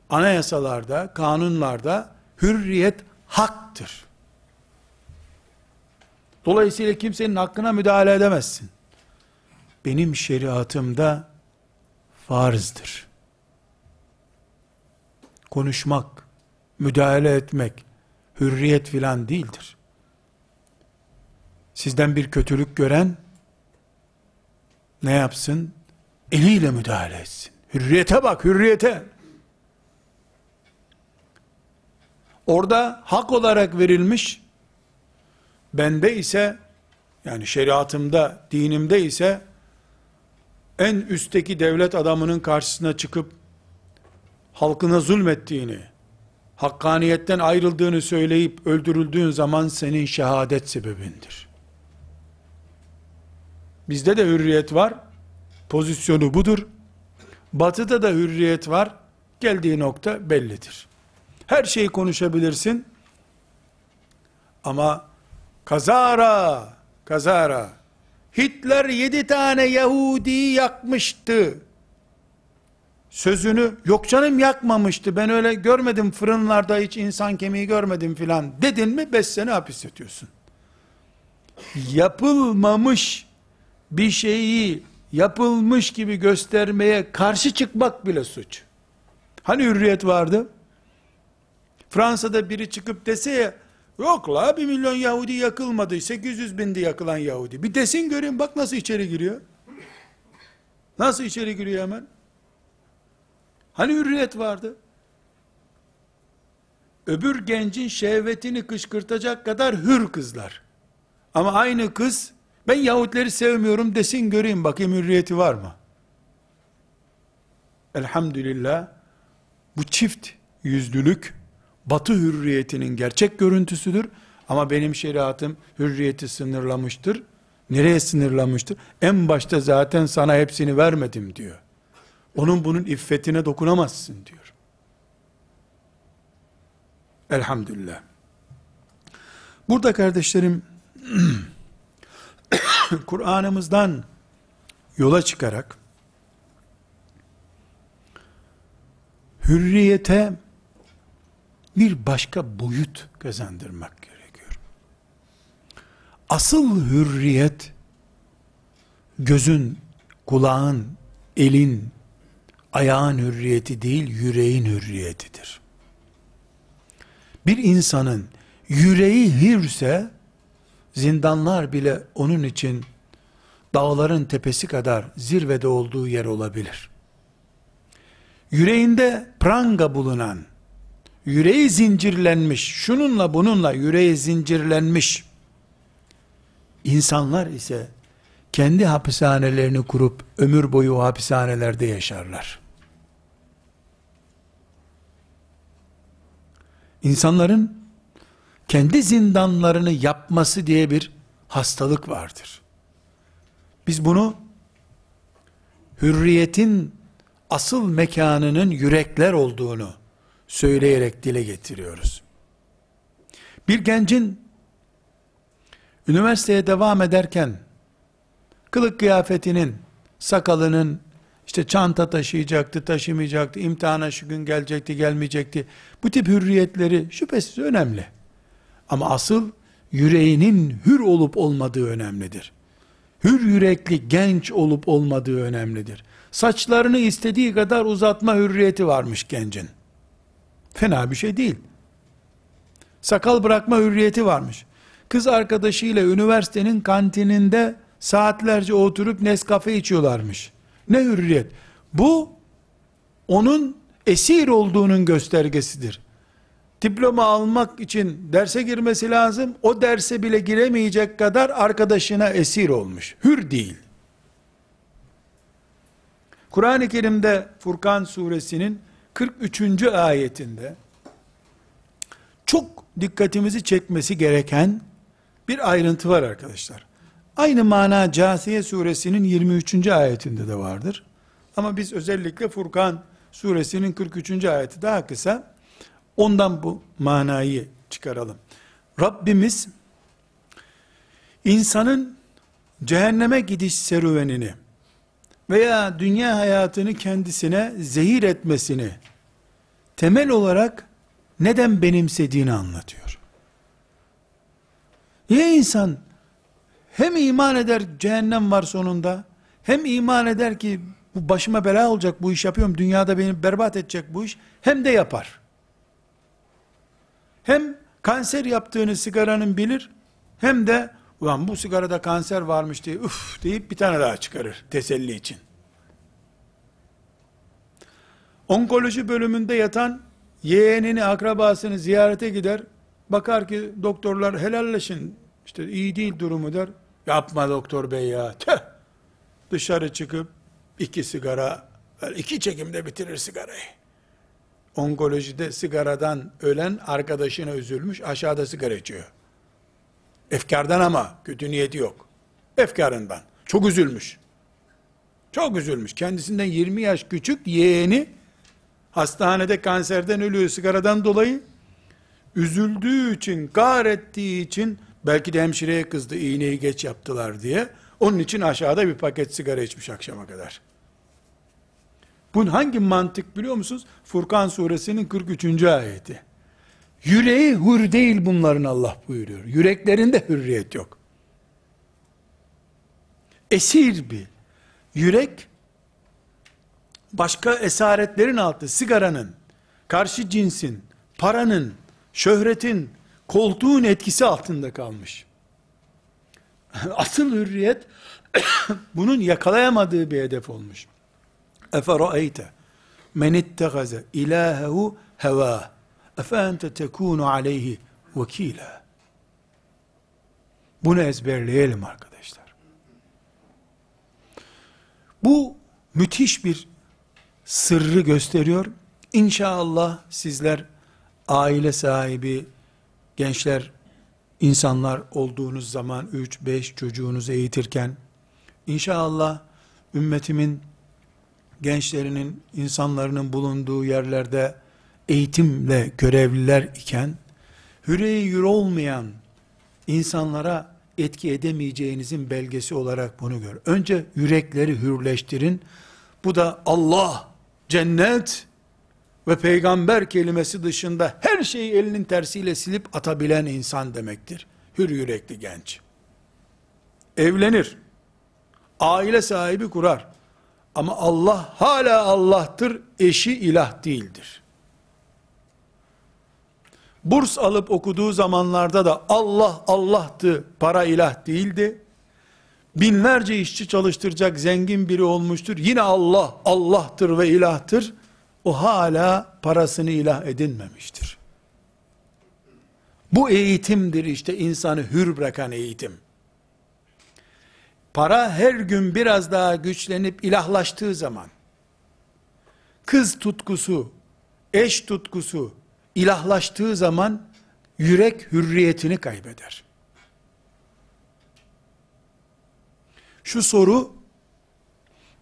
anayasalarda, kanunlarda hürriyet haktır. Dolayısıyla kimsenin hakkına müdahale edemezsin. Benim şeriatımda farzdır. Konuşmak, müdahale etmek, hürriyet filan değildir. Sizden bir kötülük gören, ne yapsın? Eliyle müdahale etsin. Hürriyete bak, hürriyete. Orada hak olarak verilmiş, bende ise, yani şeriatımda, dinimde ise, en üstteki devlet adamının karşısına çıkıp, halkına zulmettiğini, hakkaniyetten ayrıldığını söyleyip öldürüldüğün zaman senin şehadet sebebindir. Bizde de hürriyet var. Pozisyonu budur. Batıda da hürriyet var. Geldiği nokta bellidir. Her şeyi konuşabilirsin. Ama kazara, kazara, Hitler yedi tane Yahudi yakmıştı. Sözünü yok canım yakmamıştı ben öyle görmedim fırınlarda hiç insan kemiği görmedim filan dedin mi beş sene hapis yatıyorsun. Yapılmamış bir şeyi yapılmış gibi göstermeye karşı çıkmak bile suç. Hani hürriyet vardı? Fransa'da biri çıkıp dese ya, yok la bir milyon Yahudi yakılmadı, 800 bindi yakılan Yahudi. Bir desin göreyim bak nasıl içeri giriyor. Nasıl içeri giriyor hemen? Hani hürriyet vardı? Öbür gencin şehvetini kışkırtacak kadar hür kızlar. Ama aynı kız, ben Yahudileri sevmiyorum desin göreyim bakayım hürriyeti var mı? Elhamdülillah, bu çift yüzlülük, batı hürriyetinin gerçek görüntüsüdür. Ama benim şeriatım hürriyeti sınırlamıştır. Nereye sınırlamıştır? En başta zaten sana hepsini vermedim diyor. Onun bunun iffetine dokunamazsın diyor. Elhamdülillah. Burada kardeşlerim Kur'an'ımızdan yola çıkarak hürriyete bir başka boyut kazandırmak gerekiyor. Asıl hürriyet gözün, kulağın, elin, ayağın hürriyeti değil, yüreğin hürriyetidir. Bir insanın yüreği hürse, zindanlar bile onun için dağların tepesi kadar zirvede olduğu yer olabilir. Yüreğinde pranga bulunan, yüreği zincirlenmiş, şununla bununla yüreği zincirlenmiş insanlar ise kendi hapishanelerini kurup ömür boyu o hapishanelerde yaşarlar. İnsanların kendi zindanlarını yapması diye bir hastalık vardır. Biz bunu hürriyetin asıl mekanının yürekler olduğunu söyleyerek dile getiriyoruz. Bir gencin üniversiteye devam ederken kılık kıyafetinin, sakalının, işte çanta taşıyacaktı, taşımayacaktı, imtihana şu gün gelecekti, gelmeyecekti. Bu tip hürriyetleri şüphesiz önemli. Ama asıl yüreğinin hür olup olmadığı önemlidir. Hür yürekli genç olup olmadığı önemlidir. Saçlarını istediği kadar uzatma hürriyeti varmış gencin. Fena bir şey değil. Sakal bırakma hürriyeti varmış. Kız arkadaşıyla üniversitenin kantininde saatlerce oturup Nescafe içiyorlarmış. Ne hürriyet. Bu onun esir olduğunun göstergesidir. Diploma almak için derse girmesi lazım. O derse bile giremeyecek kadar arkadaşına esir olmuş. Hür değil. Kur'an-ı Kerim'de Furkan suresinin 43. ayetinde çok dikkatimizi çekmesi gereken bir ayrıntı var arkadaşlar. Aynı mana Câsiye suresinin 23. ayetinde de vardır. Ama biz özellikle Furkan suresinin 43. ayeti daha kısa. Ondan bu manayı çıkaralım. Rabbimiz insanın cehenneme gidiş serüvenini veya dünya hayatını kendisine zehir etmesini temel olarak neden benimsediğini anlatıyor. Niye insan hem iman eder cehennem var sonunda, hem iman eder ki bu başıma bela olacak bu iş yapıyorum, dünyada beni berbat edecek bu iş, hem de yapar. Hem kanser yaptığını sigaranın bilir, hem de ulan bu sigarada kanser varmış diye üf deyip bir tane daha çıkarır teselli için. Onkoloji bölümünde yatan yeğenini, akrabasını ziyarete gider. Bakar ki doktorlar helalleşin. işte iyi değil durumu der. Yapma doktor bey ya. Tüh. Dışarı çıkıp iki sigara, iki çekimde bitirir sigarayı. Onkolojide sigaradan ölen arkadaşına üzülmüş, aşağıda sigara içiyor. Efkardan ama kötü niyeti yok. Efkarından. Çok üzülmüş. Çok üzülmüş. Kendisinden 20 yaş küçük yeğeni hastanede kanserden ölüyor sigaradan dolayı. Üzüldüğü için, kahrettiği için belki de hemşireye kızdı iğneyi geç yaptılar diye. Onun için aşağıda bir paket sigara içmiş akşama kadar. Bunun hangi mantık biliyor musunuz? Furkan suresinin 43. ayeti. Yüreği hür değil bunların Allah buyuruyor. Yüreklerinde hürriyet yok. Esir bir, Yürek başka esaretlerin altı, sigaranın, karşı cinsin, paranın, şöhretin, koltuğun etkisi altında kalmış. Asıl hürriyet bunun yakalayamadığı bir hedef olmuş. Efera'eyte men ittegaze ilahehu heva efe ente tekunu aleyhi vekila. Bunu ezberleyelim arkadaşlar. Bu müthiş bir sırrı gösteriyor. İnşallah sizler aile sahibi, gençler, insanlar olduğunuz zaman 3-5 çocuğunuzu eğitirken inşallah ümmetimin gençlerinin, insanların bulunduğu yerlerde eğitimle görevliler iken hüreyi yür olmayan insanlara etki edemeyeceğinizin belgesi olarak bunu gör. Önce yürekleri hürleştirin. Bu da Allah, cennet ve peygamber kelimesi dışında her şeyi elinin tersiyle silip atabilen insan demektir. Hür yürekli genç. Evlenir. Aile sahibi kurar. Ama Allah hala Allah'tır, eşi ilah değildir. Burs alıp okuduğu zamanlarda da Allah Allah'tı, para ilah değildi. Binlerce işçi çalıştıracak zengin biri olmuştur. Yine Allah Allah'tır ve ilahtır. O hala parasını ilah edinmemiştir. Bu eğitimdir işte insanı hür bırakan eğitim. Para her gün biraz daha güçlenip ilahlaştığı zaman, kız tutkusu, eş tutkusu ilahlaştığı zaman, yürek hürriyetini kaybeder. Şu soru,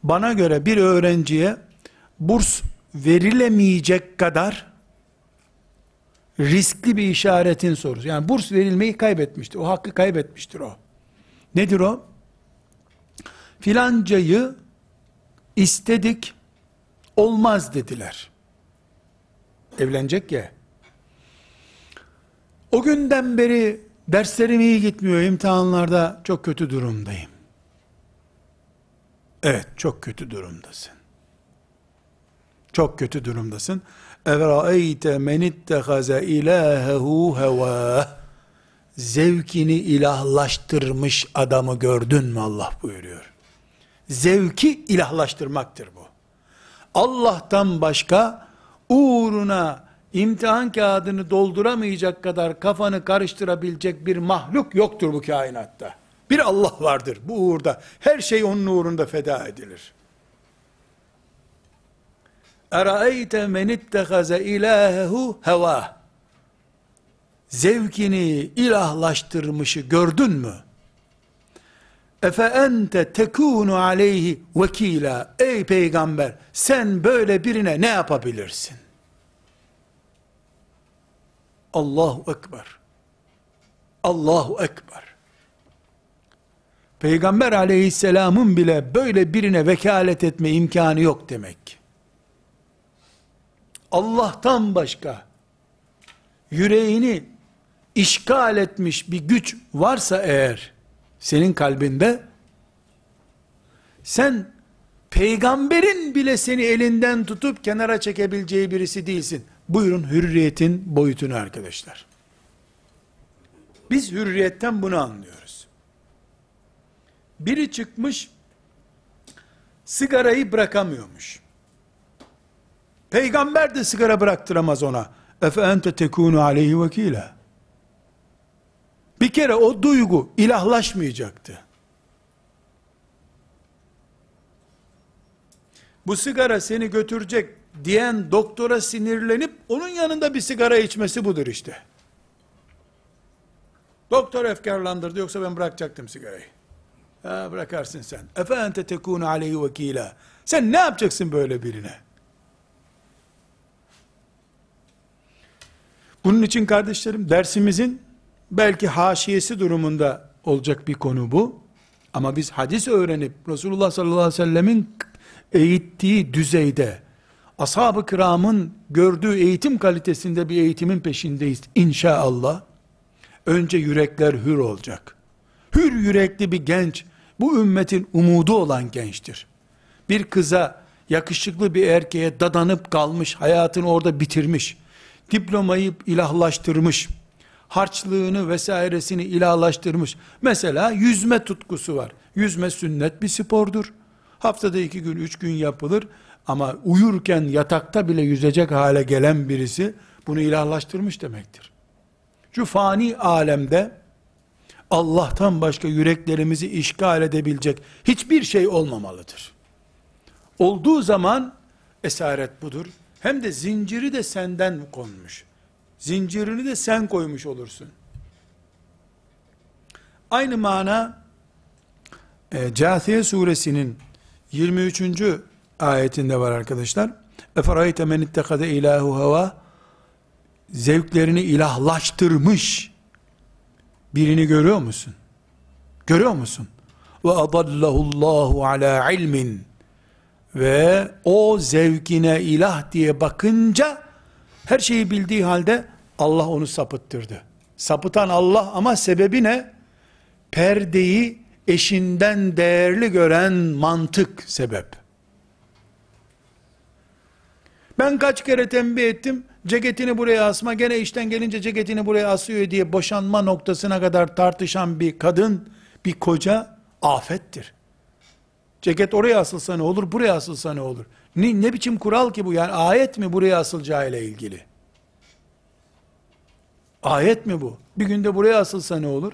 bana göre bir öğrenciye burs verilemeyecek kadar riskli bir işaretin sorusu. Yani burs verilmeyi kaybetmiştir. O hakkı kaybetmiştir o. Nedir o? Filancayı istedik, olmaz dediler. Evlenecek ya. O günden beri derslerim iyi gitmiyor, imtihanlarda çok kötü durumdayım. Evet, çok kötü durumdasın. Çok kötü durumdasın. اَوْرَأَيْتَ مَنِ اتَّخَذَ اِلَٰهَهُ هَوَاهُ Zevkini ilahlaştırmış adamı gördün mü Allah buyuruyor. Zevki ilahlaştırmaktır bu. Allah'tan başka uğruna imtihan kağıdını dolduramayacak kadar kafanı karıştırabilecek bir mahluk yoktur bu kainatta. Bir Allah vardır bu uğurda. Her şey onun uğrunda feda edilir. Eraeyte men ittehaze ilahehu heva. Zevkini ilahlaştırmışı gördün mü? Efe ente tekunu aleyhi vekila. Ey peygamber sen böyle birine ne yapabilirsin? Allahu Ekber. Allahu Ekber. Peygamber aleyhisselamın bile böyle birine vekalet etme imkanı yok demek. Allah'tan başka yüreğini işgal etmiş bir güç varsa eğer senin kalbinde sen peygamberin bile seni elinden tutup kenara çekebileceği birisi değilsin. Buyurun hürriyetin boyutunu arkadaşlar. Biz hürriyetten bunu anlıyoruz. Biri çıkmış sigarayı bırakamıyormuş. Peygamber de sigara bıraktıramaz ona. Efe ente tekunu aleyhi vekila. Bir kere o duygu ilahlaşmayacaktı. Bu sigara seni götürecek diyen doktora sinirlenip onun yanında bir sigara içmesi budur işte. Doktor efkarlandırdı yoksa ben bırakacaktım sigarayı. Ha, bırakarsın sen. Efe ente tekunu aleyhi vekila. Sen ne yapacaksın böyle birine? Bunun için kardeşlerim dersimizin belki haşiyesi durumunda olacak bir konu bu. Ama biz hadis öğrenip Resulullah sallallahu aleyhi ve sellemin eğittiği düzeyde ashab-ı kiramın gördüğü eğitim kalitesinde bir eğitimin peşindeyiz inşallah. Önce yürekler hür olacak. Hür yürekli bir genç bu ümmetin umudu olan gençtir. bir kıza, yakışıklı bir erkeğe dadanıp kalmış, hayatını orada bitirmiş, diplomayı ilahlaştırmış, harçlığını vesairesini ilahlaştırmış. Mesela yüzme tutkusu var. Yüzme sünnet bir spordur. Haftada iki gün, üç gün yapılır. Ama uyurken yatakta bile yüzecek hale gelen birisi bunu ilahlaştırmış demektir. Şu fani alemde Allah'tan başka yüreklerimizi işgal edebilecek hiçbir şey olmamalıdır. Olduğu zaman esaret budur. Hem de zinciri de senden konmuş. Zincirini de sen koymuş olursun. Aynı mana e, Câthiye suresinin 23. ayetinde var arkadaşlar. Eferayte men ittekade ilahu hava zevklerini ilahlaştırmış birini görüyor musun? Görüyor musun? Ve adallahullahu ala ilmin ve o zevkine ilah diye bakınca her şeyi bildiği halde Allah onu sapıttırdı. Sapıtan Allah ama sebebi ne? Perdeyi eşinden değerli gören mantık sebep. Ben kaç kere tembih ettim, ceketini buraya asma, gene işten gelince ceketini buraya asıyor diye boşanma noktasına kadar tartışan bir kadın, bir koca afettir. Ceket oraya asılsa ne olur, buraya asılsa ne olur? Ne, ne biçim kural ki bu? Yani ayet mi buraya asılacağı ile ilgili? Ayet mi bu? Bir günde buraya asılsa ne olur?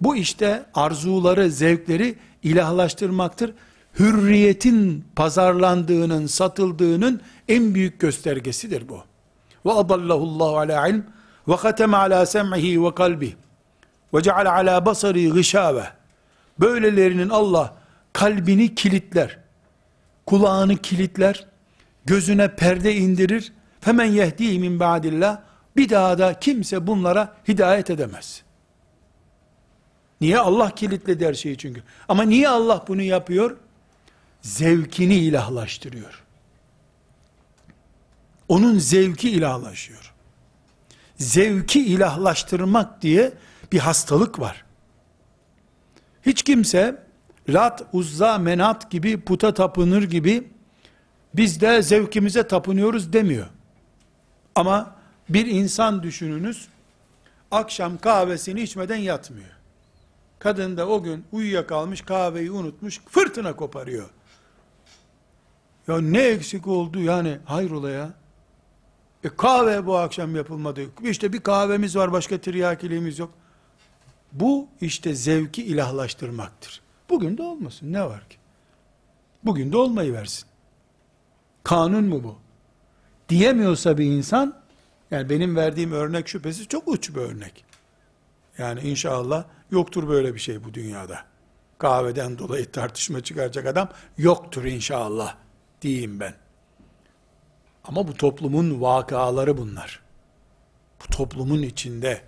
Bu işte arzuları, zevkleri ilahlaştırmaktır. Hürriyetin pazarlandığının, satıldığının en büyük göstergesidir bu. Ve adallahullahu ala ilm ve khateme ala sem'ihi ve kalbi ve ceale ala basari gışave. Böylelerinin Allah kalbini kilitler, kulağını kilitler, gözüne perde indirir, hemen yehdi min ba'dillah, bir daha da kimse bunlara hidayet edemez. Niye? Allah kilitledi her şeyi çünkü. Ama niye Allah bunu yapıyor? Zevkini ilahlaştırıyor. Onun zevki ilahlaşıyor. Zevki ilahlaştırmak diye bir hastalık var. Hiç kimse Lat, Uzza, Menat gibi puta tapınır gibi biz de zevkimize tapınıyoruz demiyor. Ama bir insan düşününüz akşam kahvesini içmeden yatmıyor. Kadın da o gün uyuyakalmış kahveyi unutmuş fırtına koparıyor. Ya ne eksik oldu yani hayrola ya. E kahve bu akşam yapılmadı. İşte bir kahvemiz var başka tiryakiliğimiz yok. Bu işte zevki ilahlaştırmaktır. Bugün de olmasın ne var ki? Bugün de olmayı versin. Kanun mu bu? Diyemiyorsa bir insan, yani benim verdiğim örnek şüphesiz çok uç bir örnek. Yani inşallah yoktur böyle bir şey bu dünyada. Kahveden dolayı tartışma çıkaracak adam yoktur inşallah diyeyim ben. Ama bu toplumun vakaları bunlar. Bu toplumun içinde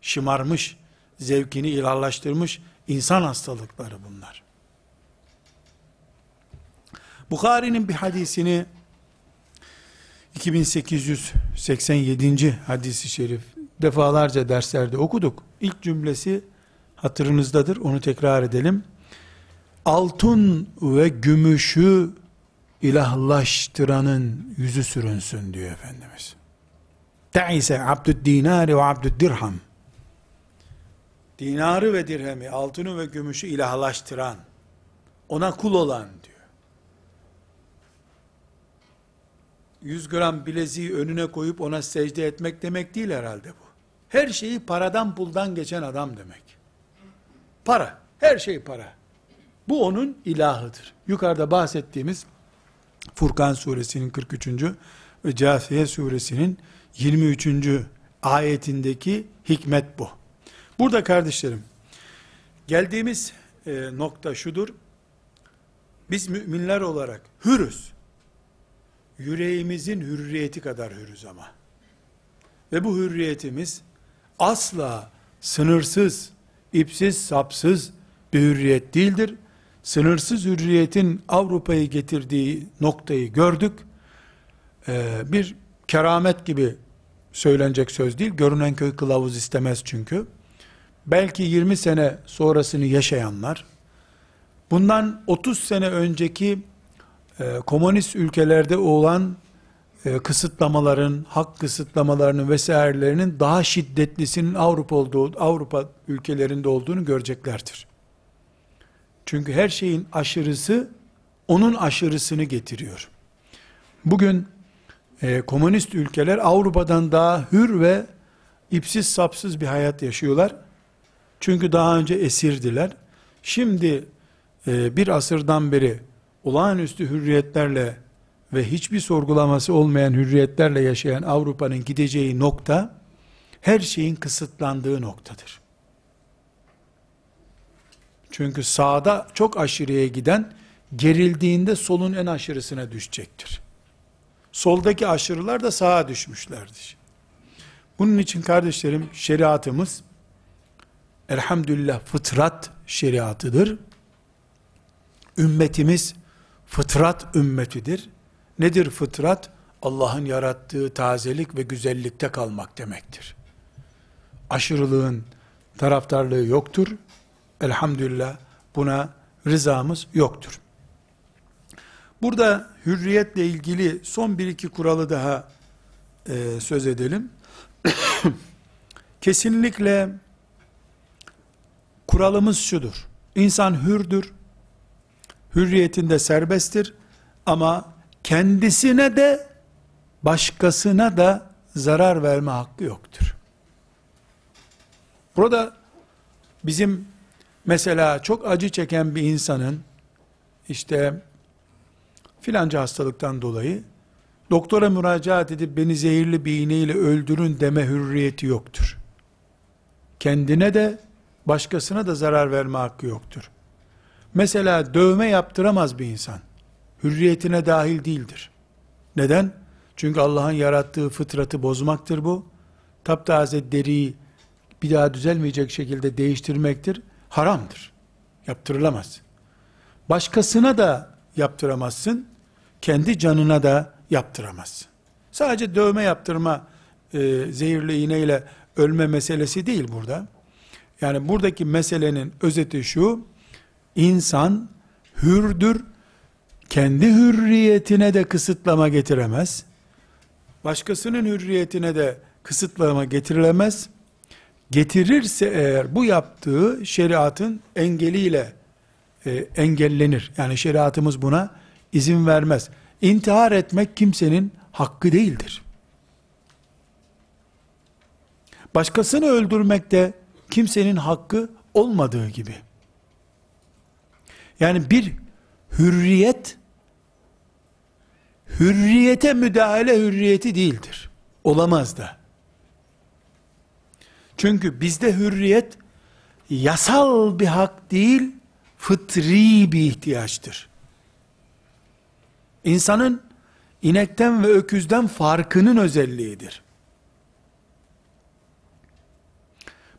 şımarmış, zevkini ilahlaştırmış insan hastalıkları bunlar. Bukhari'nin bir hadisini 2887. hadisi şerif defalarca derslerde okuduk. İlk cümlesi hatırınızdadır. Onu tekrar edelim. Altın ve gümüşü ilahlaştıranın yüzü sürünsün diyor Efendimiz. Te'ise abdüd dinari ve abdüd dirham. Dinarı ve dirhemi, altını ve gümüşü ilahlaştıran, ona kul olan diyor. 100 gram bileziği önüne koyup ona secde etmek demek değil herhalde bu. Her şeyi paradan puldan geçen adam demek. Para, her şey para. Bu onun ilahıdır. Yukarıda bahsettiğimiz Furkan suresinin 43. ve Câfiye suresinin 23. ayetindeki hikmet bu. Burada kardeşlerim, geldiğimiz e, nokta şudur. Biz müminler olarak hürüz. Yüreğimizin hürriyeti kadar hürüz ama. Ve bu hürriyetimiz asla sınırsız, ipsiz, sapsız bir hürriyet değildir. Sınırsız hürriyetin Avrupa'yı getirdiği noktayı gördük. Ee, bir keramet gibi söylenecek söz değil. Görünen köy kılavuz istemez çünkü. Belki 20 sene sonrasını yaşayanlar, Bundan 30 sene önceki e, komünist ülkelerde olan e, kısıtlamaların, hak kısıtlamalarının vesairelerinin daha şiddetlisinin Avrupa olduğu, Avrupa ülkelerinde olduğunu göreceklerdir. Çünkü her şeyin aşırısı onun aşırısını getiriyor. Bugün e, komünist ülkeler Avrupa'dan daha hür ve ipsiz sapsız bir hayat yaşıyorlar. Çünkü daha önce esirdiler. Şimdi e, bir asırdan beri olağanüstü hürriyetlerle ve hiçbir sorgulaması olmayan hürriyetlerle yaşayan Avrupa'nın gideceği nokta her şeyin kısıtlandığı noktadır. Çünkü sağda çok aşırıya giden gerildiğinde solun en aşırısına düşecektir. Soldaki aşırılar da sağa düşmüşlerdir. Bunun için kardeşlerim şeriatımız elhamdülillah fıtrat şeriatıdır. Ümmetimiz fıtrat ümmetidir. Nedir fıtrat? Allah'ın yarattığı tazelik ve güzellikte kalmak demektir. Aşırılığın taraftarlığı yoktur. Elhamdülillah buna rızamız yoktur. Burada hürriyetle ilgili son bir iki kuralı daha e, söz edelim. Kesinlikle kuralımız şudur. İnsan hürdür. Hürriyetinde serbesttir. Ama kendisine de başkasına da zarar verme hakkı yoktur. Burada bizim mesela çok acı çeken bir insanın işte filanca hastalıktan dolayı doktora müracaat edip beni zehirli bir iğneyle öldürün deme hürriyeti yoktur. Kendine de başkasına da zarar verme hakkı yoktur. Mesela dövme yaptıramaz bir insan. Hürriyetine dahil değildir. Neden? Çünkü Allah'ın yarattığı fıtratı bozmaktır bu. Taptaze deriyi bir daha düzelmeyecek şekilde değiştirmektir. Haramdır. Yaptırılamaz. Başkasına da yaptıramazsın. Kendi canına da yaptıramazsın. Sadece dövme yaptırma e, zehirli iğneyle ölme meselesi değil burada. Yani buradaki meselenin özeti şu, insan hürdür, kendi hürriyetine de kısıtlama getiremez, başkasının hürriyetine de kısıtlama getirilemez, getirirse eğer bu yaptığı şeriatın engeliyle e, engellenir. Yani şeriatımız buna izin vermez. İntihar etmek kimsenin hakkı değildir. Başkasını öldürmek de kimsenin hakkı olmadığı gibi. Yani bir hürriyet hürriyete müdahale hürriyeti değildir. Olamaz da. Çünkü bizde hürriyet yasal bir hak değil, fıtri bir ihtiyaçtır. İnsanın inekten ve öküzden farkının özelliğidir.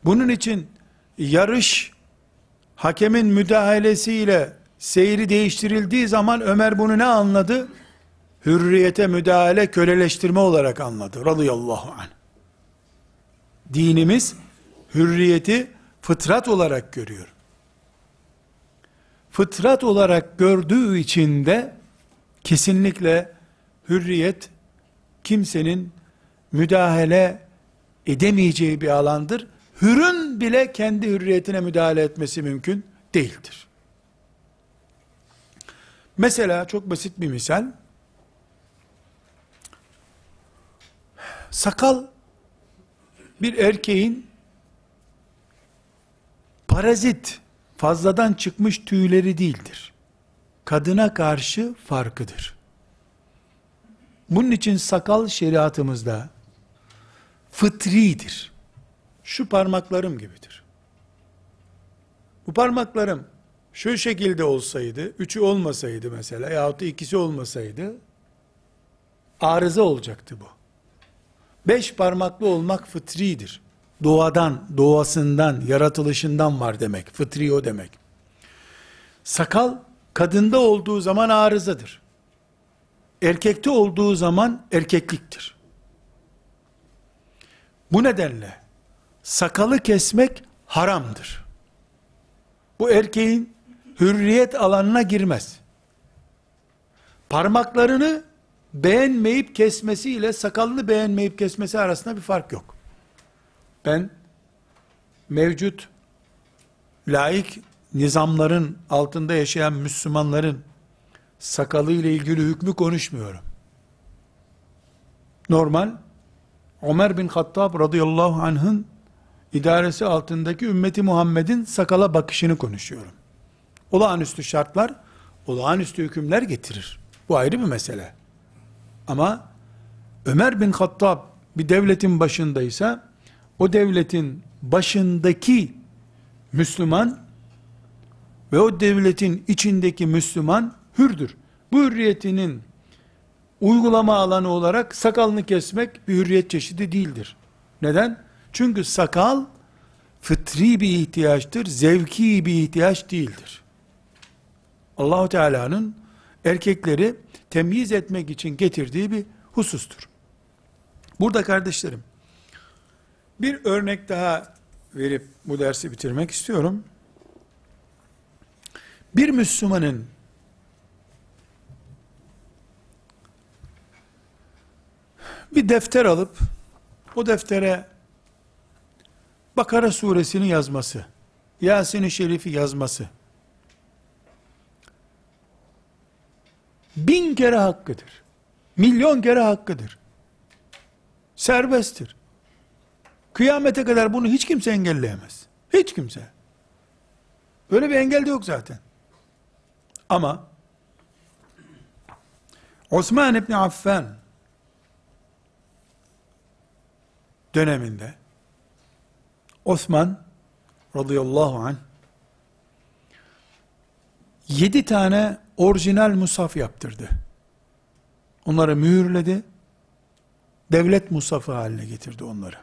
Bunun için yarış hakemin müdahalesiyle seyri değiştirildiği zaman Ömer bunu ne anladı? Hürriyete müdahale, köleleştirme olarak anladı. Radıyallahu anh. Dinimiz hürriyeti fıtrat olarak görüyor. Fıtrat olarak gördüğü için de kesinlikle hürriyet kimsenin müdahale edemeyeceği bir alandır. Hürün bile kendi hürriyetine müdahale etmesi mümkün değildir. Mesela çok basit bir misal. Sakal bir erkeğin parazit, fazladan çıkmış tüyleri değildir. Kadına karşı farkıdır. Bunun için sakal şeriatımızda fıtridir. Şu parmaklarım gibidir. Bu parmaklarım şu şekilde olsaydı, üçü olmasaydı mesela, yahut da ikisi olmasaydı, arıza olacaktı bu. Beş parmaklı olmak fıtridir. Doğadan, doğasından, yaratılışından var demek. Fıtri o demek. Sakal, kadında olduğu zaman arızadır. Erkekte olduğu zaman erkekliktir. Bu nedenle sakalı kesmek haramdır. Bu erkeğin hürriyet alanına girmez. Parmaklarını beğenmeyip kesmesi ile sakalını beğenmeyip kesmesi arasında bir fark yok. Ben mevcut laik nizamların altında yaşayan Müslümanların sakalı ile ilgili hükmü konuşmuyorum. Normal Ömer bin Hattab radıyallahu anh'ın idaresi altındaki ümmeti Muhammed'in sakala bakışını konuşuyorum. Olağanüstü şartlar, olağanüstü hükümler getirir. Bu ayrı bir mesele. Ama Ömer bin Hattab bir devletin başındaysa, o devletin başındaki Müslüman ve o devletin içindeki Müslüman hürdür. Bu hürriyetinin uygulama alanı olarak sakalını kesmek bir hürriyet çeşidi değildir. Neden? Çünkü sakal fıtri bir ihtiyaçtır, zevki bir ihtiyaç değildir. Allahu Teala'nın erkekleri temyiz etmek için getirdiği bir husustur. Burada kardeşlerim, bir örnek daha verip bu dersi bitirmek istiyorum. Bir Müslümanın bir defter alıp o deftere Bakara suresini yazması, Yasin-i Şerif'i yazması bin kere hakkıdır. Milyon kere hakkıdır. Serbesttir. Kıyamete kadar bunu hiç kimse engelleyemez. Hiç kimse. Böyle bir engel de yok zaten. Ama Osman İbni Affan döneminde Osman radıyallahu anh yedi tane orijinal musaf yaptırdı. Onları mühürledi. Devlet musafı haline getirdi onları.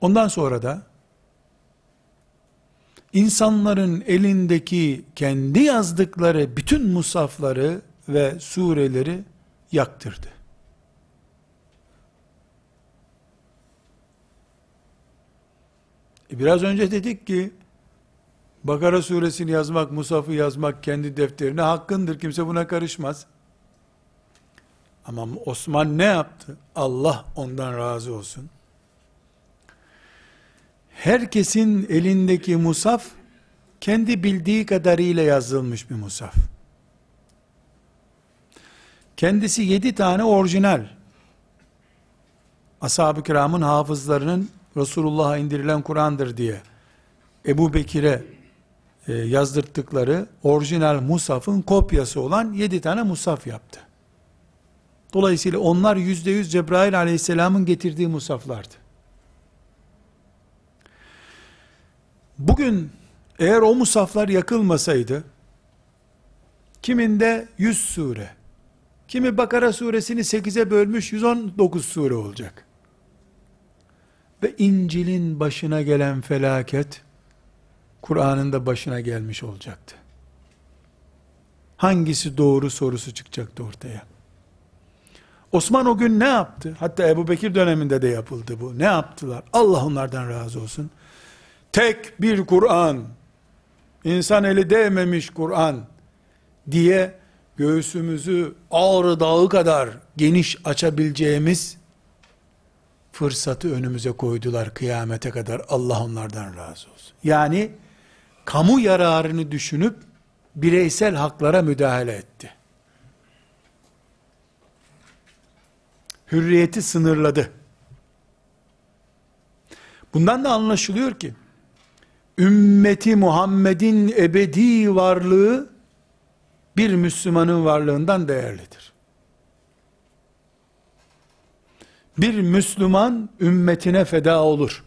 Ondan sonra da insanların elindeki kendi yazdıkları bütün musafları ve sureleri yaktırdı. E biraz önce dedik ki Bakara suresini yazmak, Musaf'ı yazmak kendi defterine hakkındır. Kimse buna karışmaz. Ama Osman ne yaptı? Allah ondan razı olsun. Herkesin elindeki musaf kendi bildiği kadarıyla yazılmış bir musaf. Kendisi yedi tane orijinal. Ashab-ı kiramın hafızlarının Resulullah'a indirilen Kur'an'dır diye Ebu Bekir'e e, yazdırttıkları orijinal musafın kopyası olan yedi tane musaf yaptı. Dolayısıyla onlar yüzde yüz Cebrail aleyhisselamın getirdiği musaflardı. Bugün eğer o musaflar yakılmasaydı, kiminde 100 sure, kimi Bakara suresini 8'e bölmüş 119 sure olacak. Ve İncil'in başına gelen felaket, Kur'an'ın da başına gelmiş olacaktı. Hangisi doğru sorusu çıkacaktı ortaya. Osman o gün ne yaptı? Hatta Ebu Bekir döneminde de yapıldı bu. Ne yaptılar? Allah onlardan razı olsun. Tek bir Kur'an, insan eli değmemiş Kur'an diye göğsümüzü Ağrı Dağı kadar geniş açabileceğimiz fırsatı önümüze koydular kıyamete kadar. Allah onlardan razı olsun. Yani kamu yararını düşünüp bireysel haklara müdahale etti. Hürriyeti sınırladı. Bundan da anlaşılıyor ki ümmeti Muhammed'in ebedi varlığı bir Müslümanın varlığından değerlidir. Bir Müslüman ümmetine feda olur.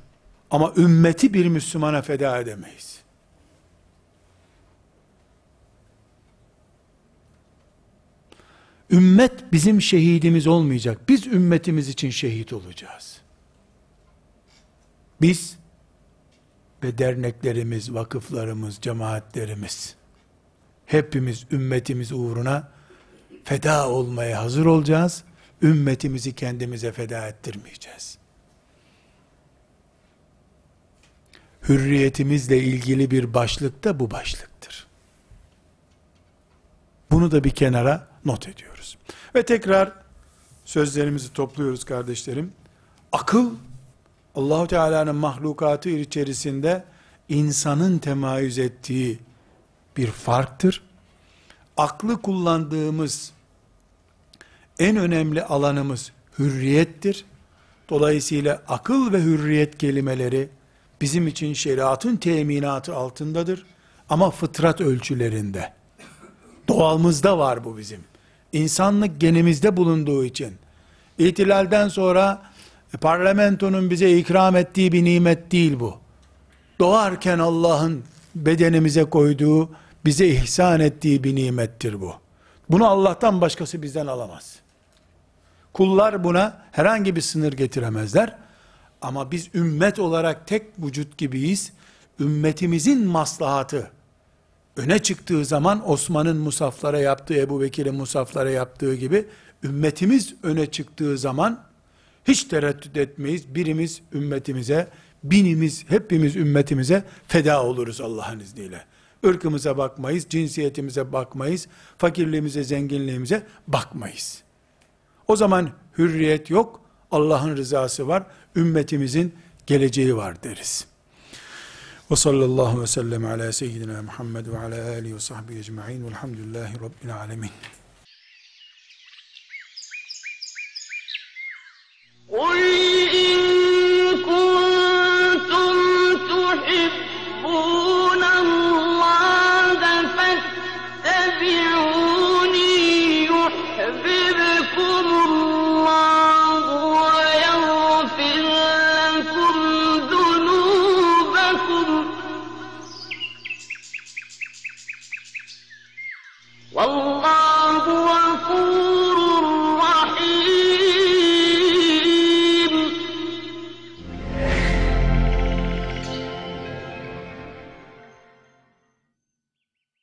Ama ümmeti bir Müslümana feda edemeyiz. Ümmet bizim şehidimiz olmayacak. Biz ümmetimiz için şehit olacağız. Biz ve derneklerimiz, vakıflarımız, cemaatlerimiz hepimiz ümmetimiz uğruna feda olmaya hazır olacağız. Ümmetimizi kendimize feda ettirmeyeceğiz. hürriyetimizle ilgili bir başlık da bu başlıktır. Bunu da bir kenara not ediyoruz. Ve tekrar sözlerimizi topluyoruz kardeşlerim. Akıl Allahu Teala'nın mahlukatı içerisinde insanın temayüz ettiği bir farktır. Aklı kullandığımız en önemli alanımız hürriyettir. Dolayısıyla akıl ve hürriyet kelimeleri bizim için şeriatın teminatı altındadır. Ama fıtrat ölçülerinde. Doğalımızda var bu bizim. İnsanlık genimizde bulunduğu için. İhtilalden sonra e, parlamentonun bize ikram ettiği bir nimet değil bu. Doğarken Allah'ın bedenimize koyduğu, bize ihsan ettiği bir nimettir bu. Bunu Allah'tan başkası bizden alamaz. Kullar buna herhangi bir sınır getiremezler. Ama biz ümmet olarak tek vücut gibiyiz. Ümmetimizin maslahatı öne çıktığı zaman Osman'ın musaflara yaptığı, Ebu Bekir'in musaflara yaptığı gibi ümmetimiz öne çıktığı zaman hiç tereddüt etmeyiz. Birimiz ümmetimize, binimiz, hepimiz ümmetimize feda oluruz Allah'ın izniyle. Irkımıza bakmayız, cinsiyetimize bakmayız, fakirliğimize, zenginliğimize bakmayız. O zaman hürriyet yok, Allah'ın rızası var, ümmetimizin geleceği var deriz. وصلى الله وسلم على سيدنا محمد وعلى آله وصحبه أجمعين والحمد لله رب العالمين. قل إن كنتم تحبون